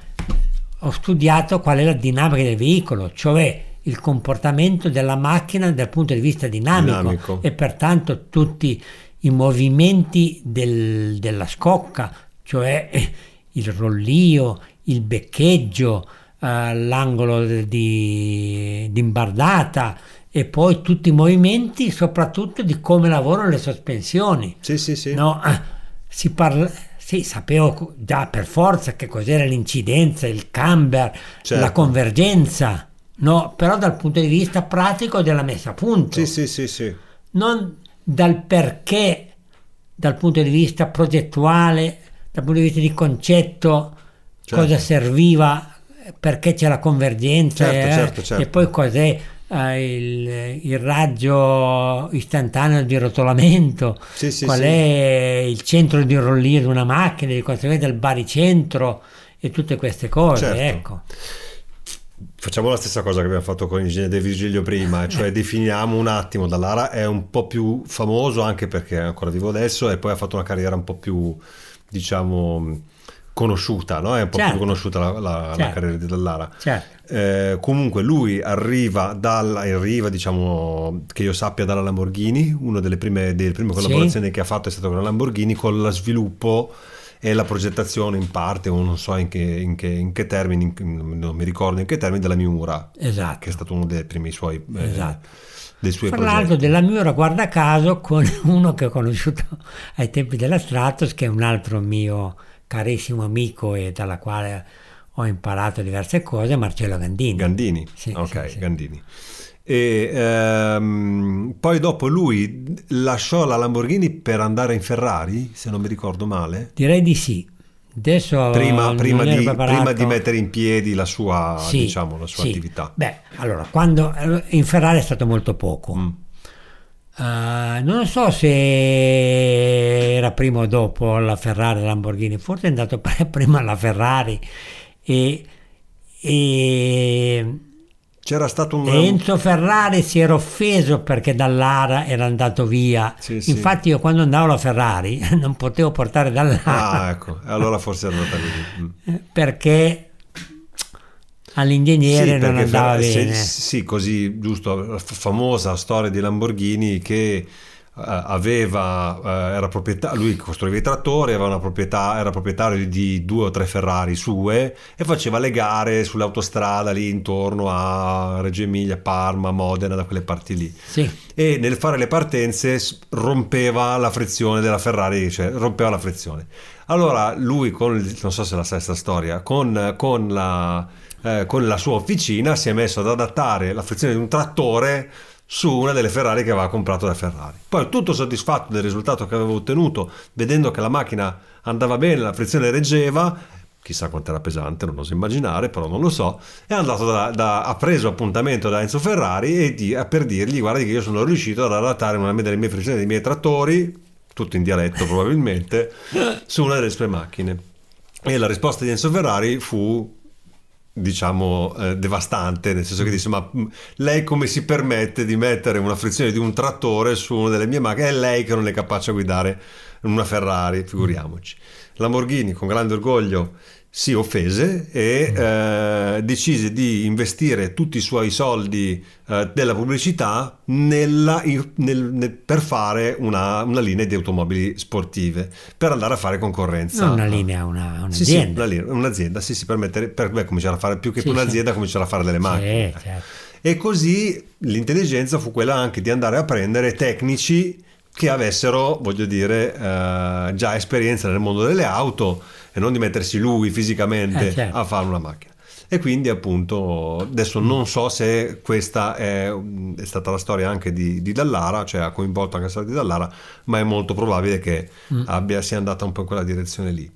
ho studiato qual è la dinamica del veicolo, cioè il comportamento della macchina dal punto di vista dinamico, Dinamico. e pertanto tutti i movimenti del- della scocca, cioè il rollio, il beccheggio, eh, l'angolo di, di imbardata e poi tutti i movimenti soprattutto di come lavorano le sospensioni. Sì, sì, sì. No, eh, si parla, sì, sapevo già per forza che cos'era l'incidenza, il camber, Certo. la convergenza, no, però dal punto di vista pratico della messa a punto, Sì, sì, sì, sì. non dal perché dal punto di vista progettuale, dal punto di vista di concetto, Certo. cosa serviva, perché c'è la convergenza Certo, eh, certo, certo. e poi cos'è eh, il, il raggio istantaneo di rotolamento, Sì, sì, qual sì. è il centro di rollio di una macchina, di conseguenza il baricentro e tutte queste cose, Certo. ecco. Facciamo la stessa cosa che abbiamo fatto con l'ingegnere De Virgilio prima, cioè definiamo un attimo, Dallara è un po' più famoso anche perché è ancora vivo adesso e poi ha fatto una carriera un po' più, diciamo, conosciuta, no? È un po' Certo. più conosciuta la, la- la Certo. carriera di Dallara. Certo. Eh, comunque lui arriva dalla, arriva diciamo che io sappia dalla Lamborghini, una delle prime, delle prime Sì. collaborazioni che ha fatto è stata con la Lamborghini con lo sviluppo e la progettazione in parte, o non so in che, in che- in che termini, in- non mi ricordo in che termini, della Miura, Esatto. che è stato uno dei primi suoi, eh, Esatto. dei suoi Fra progetti. l'altro della Miura, guarda caso, con uno che ho conosciuto ai tempi della Stratos, che è un altro mio carissimo amico e dalla quale ho imparato diverse cose, Marcello Gandini. Gandini, Sì, ok, sì, sì. Gandini. E ehm, poi dopo lui lasciò la Lamborghini per andare in Ferrari, se non mi ricordo male. Direi di sì. Adesso prima, non prima di, prima di mettere in piedi la sua, Sì, diciamo, la sua sì. attività. Beh, allora, quando in Ferrari è stato molto poco. Mm. Eh, non so se era prima o dopo la Ferrari la Lamborghini, forse è andato prima alla Ferrari e, e C'era stato un... Enzo Ferrari si era offeso perché Dallara era andato via. Sì, sì. Infatti io quando andavo alla Ferrari non potevo portare Dallara Ah, ecco, allora forse è andata così. Mm. perché all'ingegnere non perché andava Ferrari- sì, bene. Sì, così, giusto, la famosa storia di Lamborghini che aveva, eh, era proprietario, lui costruiva i trattori, aveva una proprietà, era proprietario di due o tre Ferrari sue e faceva le gare sull'autostrada lì intorno a Reggio Emilia, Parma, Modena, da quelle parti lì. Sì. E nel fare le partenze rompeva la frizione della Ferrari, cioè rompeva la frizione. Allora lui, con, non so se la sai questa storia, con, con la, eh, con la sua officina si è messo ad adattare la frizione di un trattore su una delle Ferrari che aveva comprato da Ferrari. Poi tutto soddisfatto del risultato che aveva ottenuto, vedendo che la macchina andava bene, la frizione reggeva, chissà quanto era pesante, non oso immaginare, però non lo so, è andato da, da- ha preso appuntamento da Enzo Ferrari e di- per dirgli guarda che io sono riuscito ad adattare una delle mie frizioni dei miei trattori, tutto in dialetto probabilmente, su una delle sue macchine. E la risposta di Enzo Ferrari fu diciamo eh, devastante nel senso che disse ma mh, lei come si permette di mettere una frizione di un trattore su una delle mie macchine? È lei che non è capace a guidare una Ferrari figuriamoci. Lamborghini con grande orgoglio si offese e eh, decise di investire tutti i suoi soldi eh, della pubblicità nella- in- nel- nel- per fare una, una linea di automobili sportive per andare a fare concorrenza Non una linea, una, sì, sì, un'azienda. una linea- un'azienda, sì, sì, per, mettere, per beh, cominciare a fare più che Sì, un'azienda, cominciare a fare delle macchine. Sì, certo. E così l'intelligenza fu quella anche di andare a prendere tecnici che avessero, voglio dire, eh, già esperienza nel mondo delle auto e non di mettersi lui fisicamente Eh, certo. a fare una macchina. E quindi appunto adesso non so se questa è, è stata la storia anche di, di Dallara, cioè ha coinvolto anche la storia di Dallara, ma è molto probabile che Mm. abbia, sia andata un po' in quella direzione lì.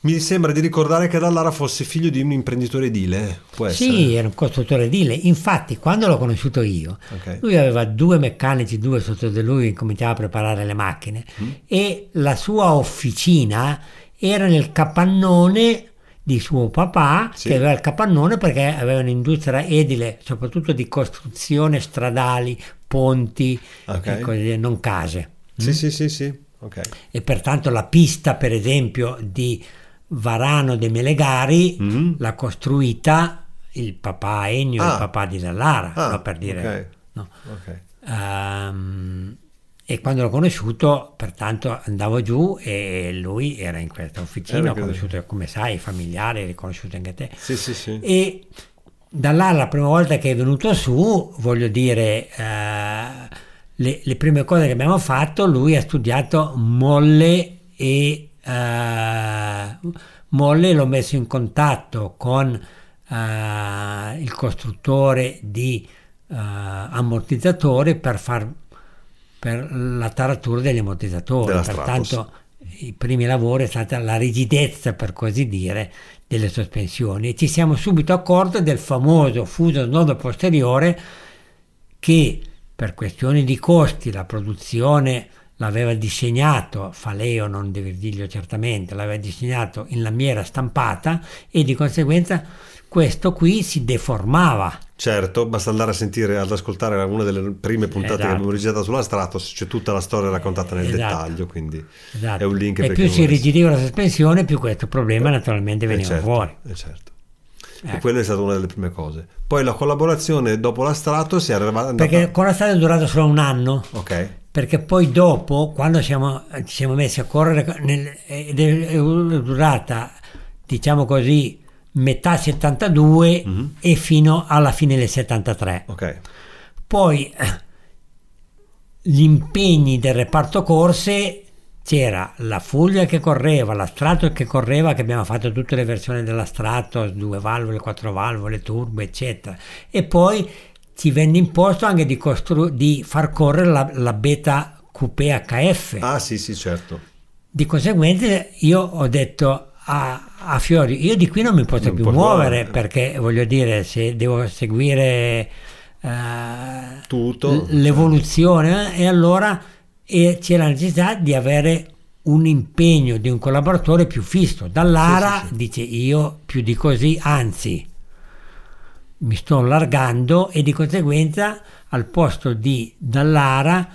Mi sembra di ricordare che Dallara fosse figlio di un imprenditore edile, può essere? Sì, era un costruttore edile. Infatti, quando l'ho conosciuto io, Ok. lui aveva due meccanici, due sotto di lui, cominciava a preparare le macchine Mm. e la sua officina era nel capannone di suo papà, Sì. che aveva il capannone perché aveva un'industria edile, soprattutto di costruzione stradali, ponti Ok. e così via, non case. Sì, sì, sì, sì, ok. E pertanto la pista, per esempio, di Varano de Melegari Mhm. l'ha costruita il papà Ennio Ah. il papà di Dallara, Ah, no, per dire. ok. no. Ok. E quando l'ho conosciuto, pertanto andavo giù e lui era in questa officina, ho conosciuto, come sai, familiare, riconosciuto anche te. Sì, sì, sì. E da là la prima volta che è venuto su, voglio dire, eh, le, le prime cose che abbiamo fatto, lui ha studiato molle e eh, molle l'ho messo in contatto con eh, il costruttore di eh, ammortizzatori per far per la taratura degli ammortizzatori. Pertanto i primi lavori è stata la rigidezza, per così dire, delle sospensioni e ci siamo subito accorti del famoso fuso nodo posteriore che per questioni di costi la produzione l'aveva disegnato, Faleo non De Virgilio certamente, l'aveva disegnato in lamiera stampata e di conseguenza questo qui si deformava. Certo, basta andare a sentire, ad ascoltare una delle prime puntate Esatto. che abbiamo registrato sulla Stratos, c'è tutta la storia raccontata nel Esatto. dettaglio, quindi Esatto. è un link e più si rigidiva la sospensione, più questo problema naturalmente Eh, veniva certo, fuori. eh, certo. E Ecco. quella è stata una delle prime cose. Poi la collaborazione dopo la Stratos è arrivata... Perché con la strada è durata solo un anno. Ok. Perché poi dopo, quando siamo, ci siamo messi a correre, nel- è durata, diciamo così, metà 72 e fino alla fine del 73. Ok. Poi eh, gli impegni del reparto corse c'era la Fulvia che correva, la Stratos che correva, che abbiamo fatto tutte le versioni della Stratos, due valvole, quattro valvole, turbo, eccetera. E poi ci venne imposto anche di, costru- di far correre la, la Beta Coupé HF. Ah sì, sì, certo. Di conseguenza io ho detto a, a Fiori, io di qui non mi posso Non più muovere muovere. perché voglio dire, se devo seguire eh, Tutto. l'evoluzione e allora e c'è la necessità di avere un impegno di un collaboratore più fisso. Dallara Sì, sì, sì. dice io più di così, anzi mi sto allargando e di conseguenza al posto di Dallara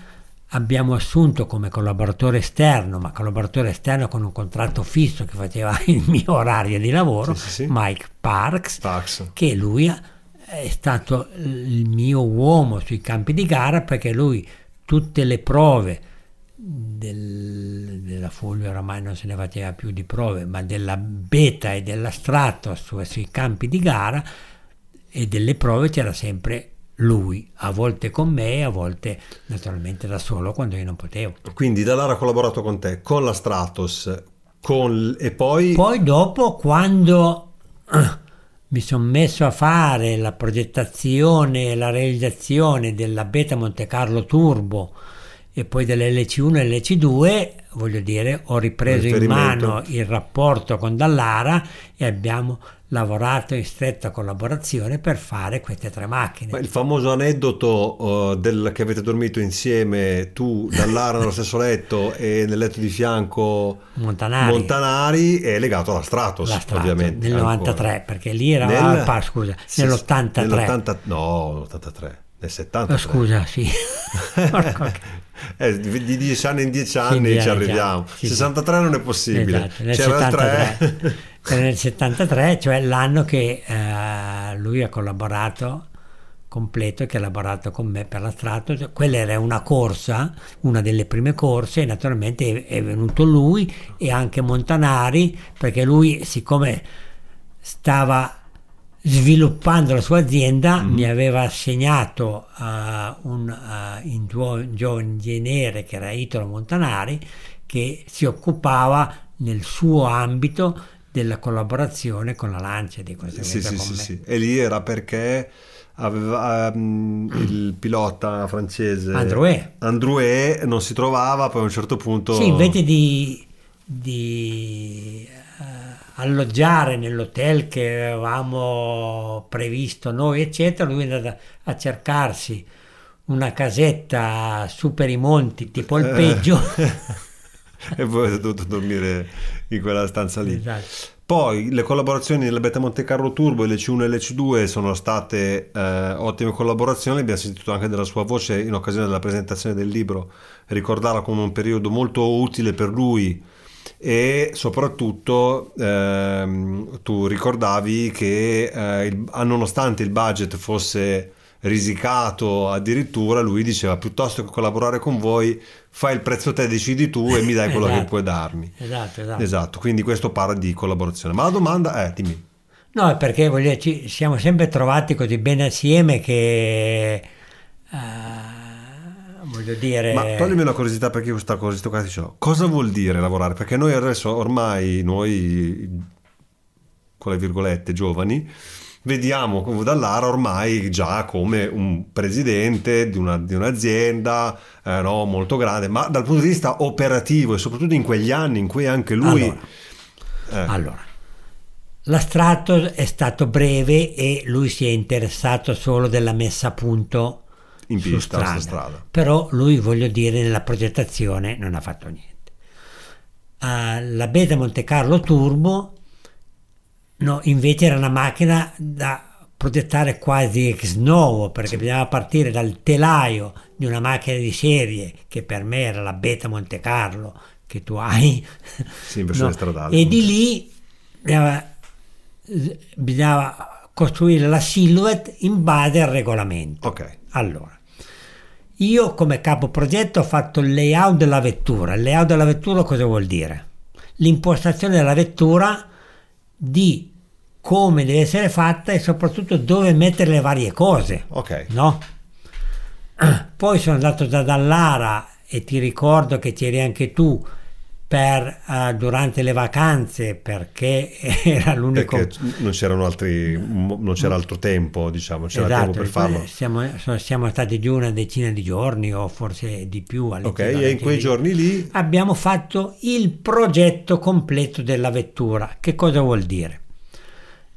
abbiamo assunto come collaboratore esterno, ma collaboratore esterno con un contratto fisso che faceva il mio orario di lavoro, Sì, sì, sì. Mike Parks, Pax. che lui è stato il mio uomo sui campi di gara perché lui tutte le prove del- della Fulvia oramai non se ne faceva più di prove, ma della beta e della Stratos su- sui campi di gara e delle prove c'era sempre lui, a volte con me, a volte naturalmente da solo quando io non potevo. Quindi Dallara ha collaborato con te, con la Stratos, con... e poi... Poi dopo quando eh, mi sono messo a fare la progettazione e la realizzazione della Beta Monte Carlo Turbo e poi dell'LC1 e l'LC2, voglio dire, ho ripreso in mano il rapporto con Dallara e abbiamo lavorato in stretta collaborazione per fare queste tre macchine. Ma il famoso aneddoto uh, del, che avete dormito insieme, tu, Dallara nello stesso letto e nel letto di fianco Montanari. Montanari, è legato alla Stratos, La Stratos, ovviamente. nel ancora. 93, perché lì era Nel- ah, pa- scusa, sì, nell'83. nell'80 no, l'83, nel 73. Oh, scusa, sì. Eh, di di dieci anni in dieci Sì, anni dieci ci arriviamo. sì, sì. 63 non è possibile. Esatto, nel C'era 73. il 3. Era nel 73, cioè l'anno che eh, lui ha collaborato completo, che ha lavorato con me per la Stratos. Cioè, Quella era una corsa, una delle prime corse, e naturalmente è venuto lui e anche Montanari, perché lui, siccome stava sviluppando la sua azienda, mi aveva assegnato a un eh, in- gio- giovane ingegnere che era Italo Montanari, che si occupava nel suo ambito della collaborazione con la Lancia di conseguenza Sì, sì, sì, sì. E lì era perché aveva ehm, il pilota francese Androuet. Androuet non si trovava, poi a un certo punto Sì, invece di, di, eh, alloggiare nell'hotel che avevamo previsto noi, eccetera, lui è andato a cercarsi una casetta su per i monti, tipo Eh. il peggio. e poi è dovuto dormire in quella stanza lì. Esatto. Poi le collaborazioni nella Beta Monte Carlo Turbo e le C1 e le C2 sono state eh, ottime collaborazioni, abbiamo sentito anche della sua voce in occasione della presentazione del libro, ricordarla come un periodo molto utile per lui e soprattutto ehm, tu ricordavi che eh, il- ah, nonostante il budget fosse risicato addirittura lui diceva piuttosto che collaborare con voi fai il prezzo te decidi tu e mi dai quello che Esatto. puoi darmi Esatto, esatto. Esatto, quindi questo parla di collaborazione. Ma la domanda è, dimmi, No, è perché voglio dire, ci siamo sempre trovati così bene assieme che eh, voglio dire ma toglimi una curiosità perché questa curiosità qua ti l'ho. Cosa vuol dire lavorare? Perché noi adesso ormai, noi con le virgolette giovani, vediamo Dallara ormai già come un presidente di, una, di un'azienda eh, no, molto grande, ma dal punto di vista operativo e soprattutto in quegli anni in cui anche lui... Allora, eh. allora l'astratto è stato breve e lui si è interessato solo della messa a punto in pista, strada. strada. Però lui, voglio dire, nella progettazione non ha fatto niente. Uh, la Beta Monte Carlo Turbo no, invece era una macchina da progettare quasi ex novo perché bisognava partire dal telaio di una macchina di serie che per me era la Beta Monte Carlo che tu hai sì, no? stradale e di lì bisognava, bisognava costruire la silhouette in base al regolamento ok allora io come capo progetto ho fatto il layout della vettura. Il layout della vettura cosa vuol dire? L'impostazione della vettura di come deve essere fatta e soprattutto dove mettere le varie cose. Ok. No? Poi sono andato da Dallara e ti ricordo che c'eri anche tu per, uh, durante le vacanze perché era l'unico perché non c'erano altri non c'era altro tempo diciamo c'era esatto, tempo per farlo. siamo, siamo, stati giù una decina di giorni o forse di più ok e in quei lì. giorni. Lì abbiamo fatto il progetto completo della vettura. Che cosa vuol dire?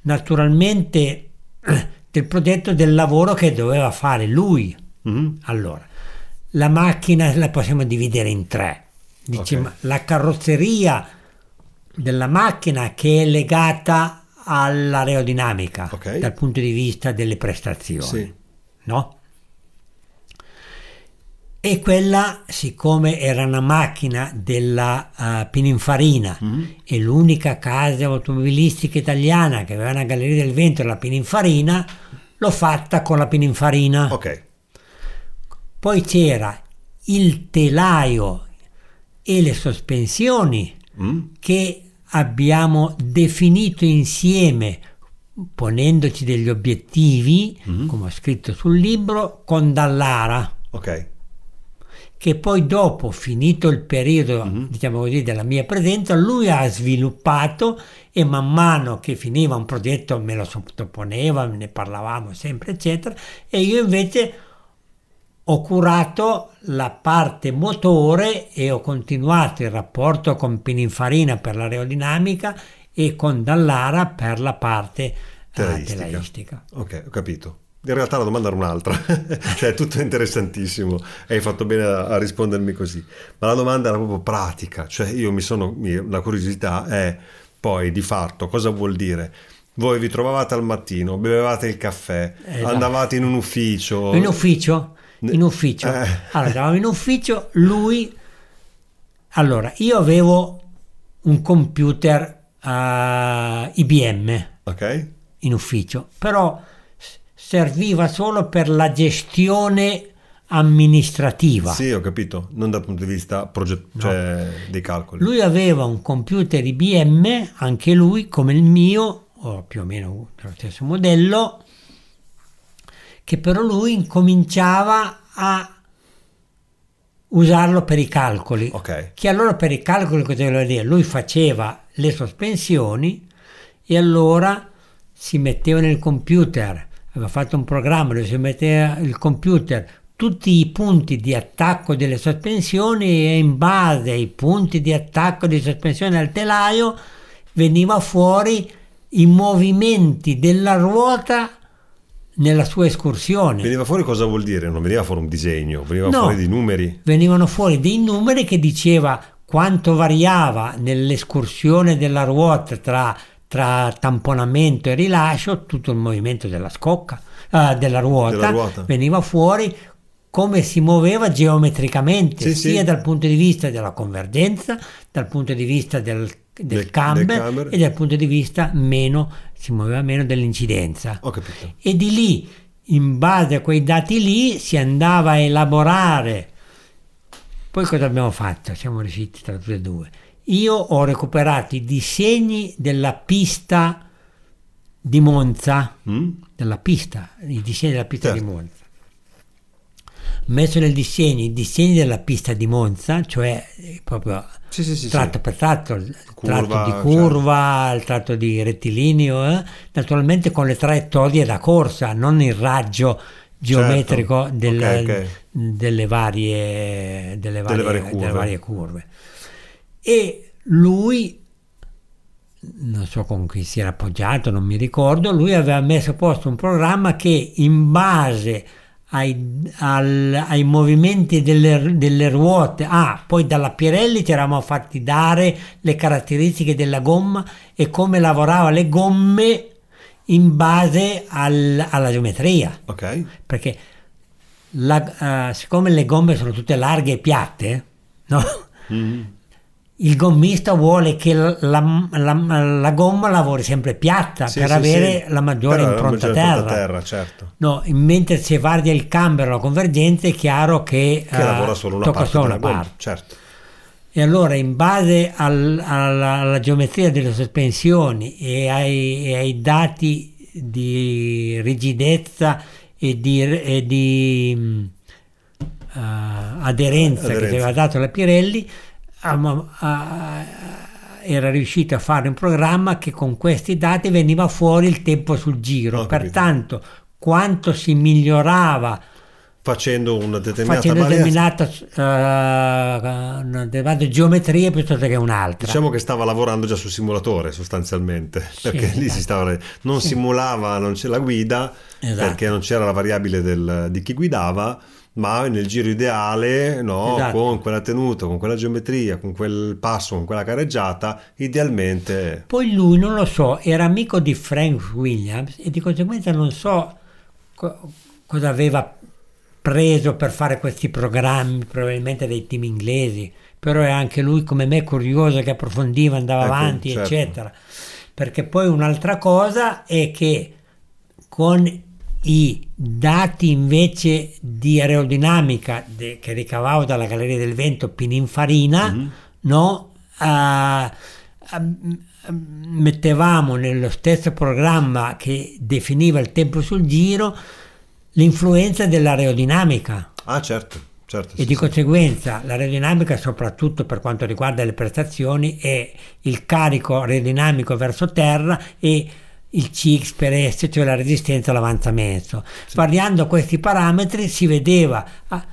Naturalmente del progetto del lavoro che doveva fare lui. Mm-hmm. allora la macchina la possiamo dividere in tre Dice, okay. la carrozzeria della macchina che è legata all'aerodinamica okay. dal punto di vista delle prestazioni, sì. no? E quella, siccome era una macchina della uh, Pininfarina mm-hmm. e l'unica casa automobilistica italiana che aveva una galleria del vento era la Pininfarina, l'ho fatta con la Pininfarina. Ok. Poi c'era il telaio e le sospensioni mm. che abbiamo definito insieme ponendoci degli obiettivi, mm. come ho scritto sul libro, con Dallara. Ok. Che poi dopo, finito il periodo, mm. diciamo così, della mia presenza, lui ha sviluppato e man mano che finiva un progetto me lo sottoponeva, ne parlavamo sempre, eccetera, e io invece ho curato la parte motore e ho continuato il rapporto con Pininfarina per l'aerodinamica e con Dallara per la parte telaistica. Uh. Ok, ho capito. In realtà la domanda era un'altra, cioè è tutto interessantissimo hai fatto bene a, a, rispondermi così, ma la domanda era proprio pratica, cioè io mi sono, la curiosità è poi di fatto cosa vuol dire? Voi vi trovavate al mattino, bevevate il caffè, esatto. andavate in un ufficio. In ufficio? In ufficio. Eh. Allora, eravamo in ufficio, lui... Allora, io avevo un computer uh, IBM Ok. in ufficio, però serviva solo per la gestione amministrativa. Sì, ho capito, non dal punto di vista proget- No. cioè, dei calcoli. Lui aveva un computer IBM, anche lui come il mio, o più o meno dello stesso modello, che però lui incominciava a usarlo per i calcoli. Ok. Che allora per i calcoli cosa voleva dire? Lui faceva le sospensioni e allora si metteva nel computer, aveva fatto un programma dove si metteva il computer tutti i punti di attacco delle sospensioni e in base ai punti di attacco di sospensione al telaio veniva fuori i movimenti della ruota nella sua escursione. Veniva fuori cosa vuol dire? Non veniva fuori un disegno, veniva No. fuori dei numeri. venivano fuori dei numeri che diceva quanto variava nell'escursione della ruota tra, tra tamponamento e rilascio tutto il movimento della scocca, eh, della, ruota, Della ruota. veniva fuori come si muoveva geometricamente, Sì, sia sì. dal punto di vista della convergenza, dal punto di vista del, del Del- camber, del camber. e dal punto di vista meno, si muoveva meno dell'incidenza. Ho capito. E di lì, in base a quei dati lì, si andava a elaborare. Poi cosa abbiamo fatto? Siamo riusciti tra tutti e due. Io ho recuperato i disegni della pista di Monza, Mm? della pista, i disegni della pista Certo. di Monza. Messo nel disegno i disegni della pista di Monza, cioè eh, proprio Sì, sì, sì, tratto per tratto, il Curva, tratto di cioè. curva, il tratto di rettilineo, eh, naturalmente con le traiettorie da corsa, non il raggio geometrico Certo. del- Ok, ok. Delle, varie, delle, varie, varie delle varie curve. E lui non so con chi si era appoggiato, non mi ricordo, lui aveva messo a posto un programma che in base ai, al- ai movimenti delle, delle ruote, ah, poi dalla Pirelli ci eravamo fatti dare le caratteristiche della gomma e come lavorava le gomme in base al- alla geometria, Ok. perché la- eh, siccome le gomme sono tutte larghe e piatte, no? Mhm. Il gommista vuole che la, la- la- la gomma lavori sempre piatta Sì, per sì, avere sì. la maggiore Per impronta terra. terra, certo. No, mentre se varia il cambio la convergenza è chiaro che, Che eh, lavora solo una tocca parte solo una gomma, parte. certo. E allora in base al- alla, alla geometria delle sospensioni e ai, e ai dati di rigidezza e di, e di mh, eh, aderenza, che Aderenza. ci aveva dato la Pirelli, am- a- era riuscito a fare un programma che con questi dati veniva fuori il tempo sul giro. Capito. Pertanto, quanto si migliorava Facendo una determinata facendo determinata, eh, una determinata geometria piuttosto che un'altra. Diciamo che stava lavorando già sul simulatore sostanzialmente, perché lì si stava, non Sì. simulava non c'è la guida, Esatto. perché non c'era la variabile del- di chi guidava, ma nel giro ideale, no, Esatto. con quella tenuta, con quella geometria, con quel passo, con quella careggiata, idealmente... Poi lui, non lo so, era amico di Frank Williams e di conseguenza non so co- cosa aveva preso per fare questi programmi, probabilmente dei team inglesi, però è anche lui come me curioso che approfondiva, andava Ecco, avanti, certo. eccetera. Perché poi un'altra cosa è che con i dati invece di aerodinamica de- che ricavavo dalla Galleria del Vento Pininfarina, Mhm. no? M- mettevamo nello stesso programma che definiva il tempo sul giro l'influenza dell'aerodinamica Ah certo, certo. e sì, di sì. conseguenza l'aerodinamica soprattutto per quanto riguarda le prestazioni è il carico aerodinamico verso terra e il CX per S, cioè la resistenza all'avanzamento. Variando questi parametri si vedeva ah,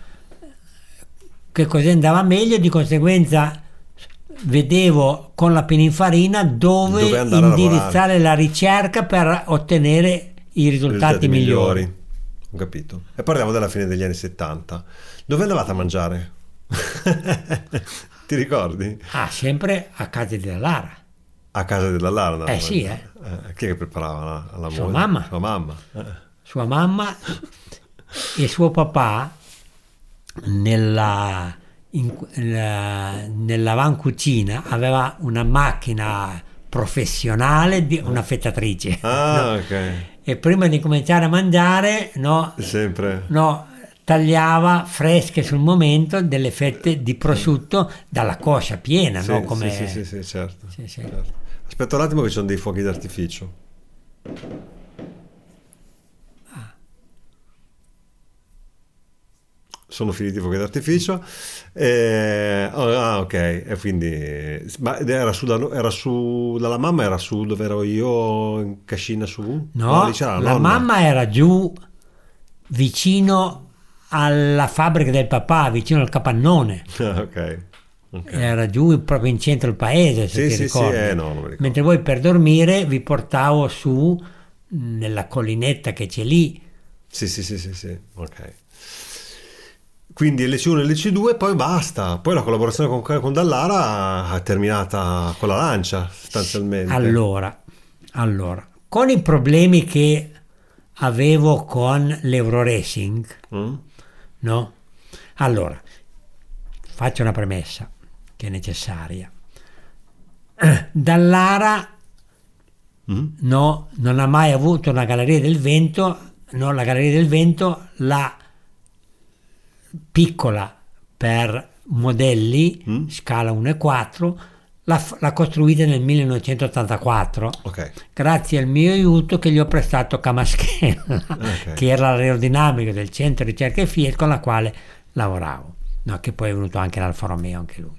che cosa andava meglio e di conseguenza vedevo con la Pininfarina dove, Dove indirizzare la ricerca per ottenere i risultati, migliori. Ho capito. E parliamo della fine degli anni 70. Dove andavate a mangiare? Ti ricordi? Ah, sempre a casa di Lara. A casa della Lara? andavate Eh, sì, mangiare. Eh, Chi è che preparava la, la Sua moglie? mamma. Sua mamma. Eh. sua mamma e suo papà nella, in, nella, nell'avancucina aveva una macchina professionale di una fettatrice Ah, no? ok. e prima di cominciare a mangiare no, Sempre. no, tagliava fresche sul momento delle fette di prosciutto dalla coscia piena Sì, no? sì, come sì, sì, sì, certo. Sì, sì. certo. Aspetta un attimo che ci sono dei fuochi d'artificio. Sono finiti i fuochi d'artificio. Eh, ah, ok. E quindi, ma era su, da- era su dalla mamma, era su dove ero io, in cascina su? No, c'era la nonna. mamma era giù vicino alla fabbrica del papà, vicino al capannone. Ah, ok. Ok. Era giù proprio in centro al paese, se Sì, ti sì, ricordi. sì, eh, no. Mentre voi per dormire vi portavo su mh, nella collinetta che c'è lì. Sì, sì, sì, sì, sì, ok. Quindi LC1 e LC2 poi basta. Poi la collaborazione con, con Dallara è terminata con la lancia, sostanzialmente. Allora, allora, con i problemi che avevo con l'Euro Racing, Mm? no? Allora, faccio una premessa che è necessaria. Dallara Mm? no, non ha mai avuto una galleria del vento, no, la galleria del vento la piccola per modelli, Mm? scala 1 e 4, l'ha, costruita nel 1984 Ok. grazie al mio aiuto che gli ho prestato Camaschella, Ok. che era l'aerodinamico del centro ricerca Fiat con la quale lavoravo, no, che poi è venuto anche l'Alfa Romeo, anche lui.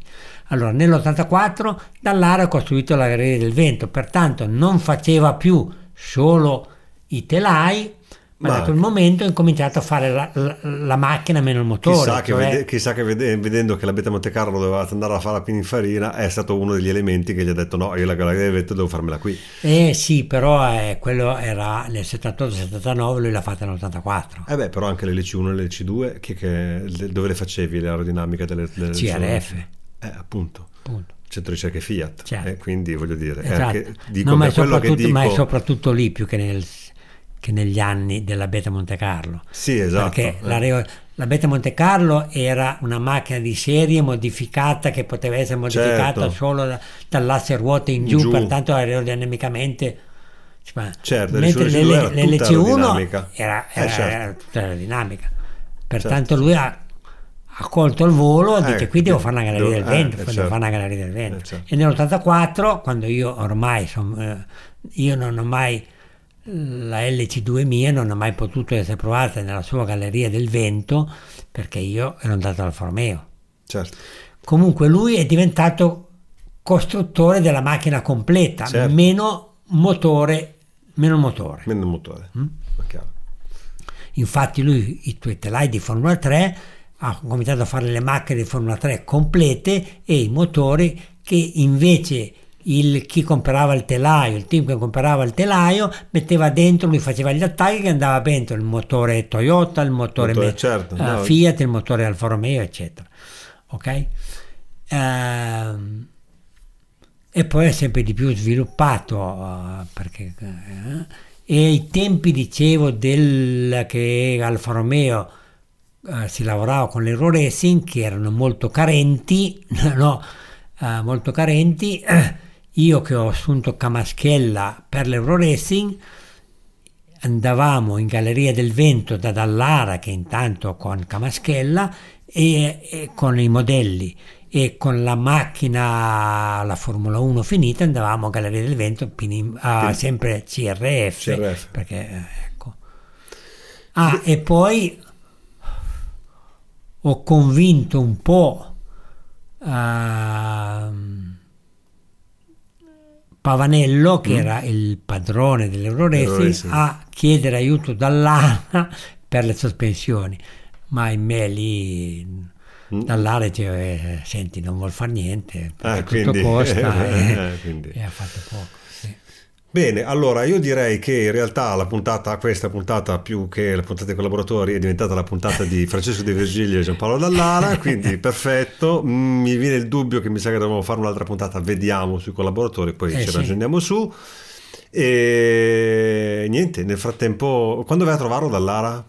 Allora, nell'84 dall'area ho costruito la Galleria del Vento, pertanto non faceva più solo i telai, ma, Ma da quel momento ho incominciato a fare la, la- la macchina meno il motore. Chissà che, cioè- vede- chissà che vede- vedendo che la Beta Monte Carlo doveva andare a fare la Pininfarina è stato uno degli elementi che gli ha detto no, io la Galleria del Vento devo farmela qui. Eh sì, però eh, quello era nel 78-79, lui l'ha fatta nell'84. Eh beh, però anche le LC1 e le LC2, che, che- dove le facevi l'aerodinamica delle, delle CRF. Eh, appunto. Appunto. Centro ricerche Fiat. Certo. Eh, quindi voglio dire, Esatto. anche- dico, No, ma, è soprattutto, ma è dico- soprattutto lì più che, nel- che negli anni della Beta Monte Carlo. Sì, esatto. Perché eh. la, Reo- la Beta Monte Carlo era una macchina di serie modificata che poteva essere modificata Certo. solo da- dall'asse ruote in giù, Giù. pertanto aerodinamicamente. insomma, Certo, mentre l'LC2 era tutta l'LC1 aerodinamica. era, Eh, era, certo. era tutta aerodinamica. Pertanto Certo. lui ha, ha colto il volo e Eh, dice qui devo fare una galleria devo- del vento, eh, devo certo. fare una galleria del vento. Eh, certo. E nell'84, quando io ormai son- eh, io non ho mai la LC2 mia non ha mai potuto essere provata nella sua galleria del vento perché io ero andato al Formeo. Certo. Comunque lui è diventato costruttore della macchina completa, Certo. meno motore, meno motore. Meno motore. Mm? Infatti lui i tuoi telai di Formula 3 ha cominciato a fare le macchine di Formula 3 complete e i motori che invece il, chi comprava il telaio, il team che comprava il telaio, metteva dentro, lui faceva gli attagli che andava dentro il motore Toyota, il motore, Motore, certo, eh, no. Fiat, il motore Alfa Romeo, eccetera. Ok? Ehm, e poi è sempre di più sviluppato eh, perché eh, e ai tempi dicevo del che Alfa Romeo eh, si lavorava con l'Euro Racing che erano molto carenti no, eh, molto carenti. Io che ho assunto Camaschella per l'Euro Racing andavamo in Galleria del Vento da Dallara che intanto con Camaschella e, e con i modelli. E con la macchina la Formula 1 finita andavamo a Galleria del Vento a Pini- sempre CRF, CRF. perché eh, ecco. Ah e poi ho convinto un po' ehm, Pavanello, che Mm. era il padrone dell'Euro Euro Racing, Racing. a chiedere aiuto dall'ANA per le sospensioni. Ma in me lì Mm. dall'ANA dice, eh, senti, non vuol fare niente, Ah, tutto quindi- costa e, eh, e ha fatto poco. Bene, allora io direi che in realtà la puntata, questa puntata più che la puntata dei collaboratori è diventata la puntata di Francesco De Virgilio e Giampaolo Dallara, quindi perfetto. Mm, Mi viene il dubbio che mi sa che dobbiamo fare un'altra puntata, vediamo sui collaboratori, poi Eh, ci sì. ragioniamo su. E niente, nel frattempo, quando vai a trovarlo Dallara?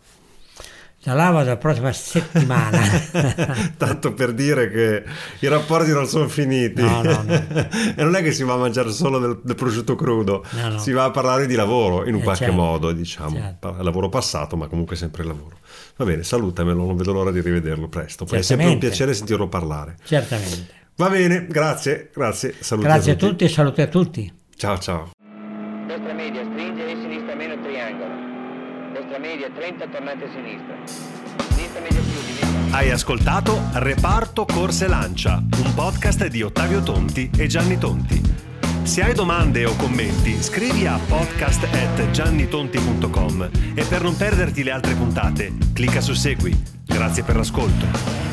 La lava la prossima settimana. Tanto per dire che i rapporti non sono finiti. No, no, no. e non è che si va a mangiare solo del, del prosciutto crudo, No, no. si va a parlare di lavoro in un Eh, qualche certo, modo, diciamo. certo. Lavoro passato, ma comunque sempre lavoro. Va bene, salutamelo, non vedo l'ora di rivederlo presto. Poi è sempre un piacere sentirlo parlare. Certamente. Va bene, grazie, grazie. Saluti Grazie a tutti e saluti a tutti. Ciao, ciao. Destra media, stringe e sinistra meno triangolo. Destra media, 30, tornate a sinistra. Sinistra media chiudi, via. Hai ascoltato Reparto Corse Lancia, un podcast di Ottavio Tonti e Gianni Tonti. Se hai domande o commenti, scrivi a podcast@giannitonti.com e per non perderti le altre puntate, clicca su Segui. Grazie per l'ascolto.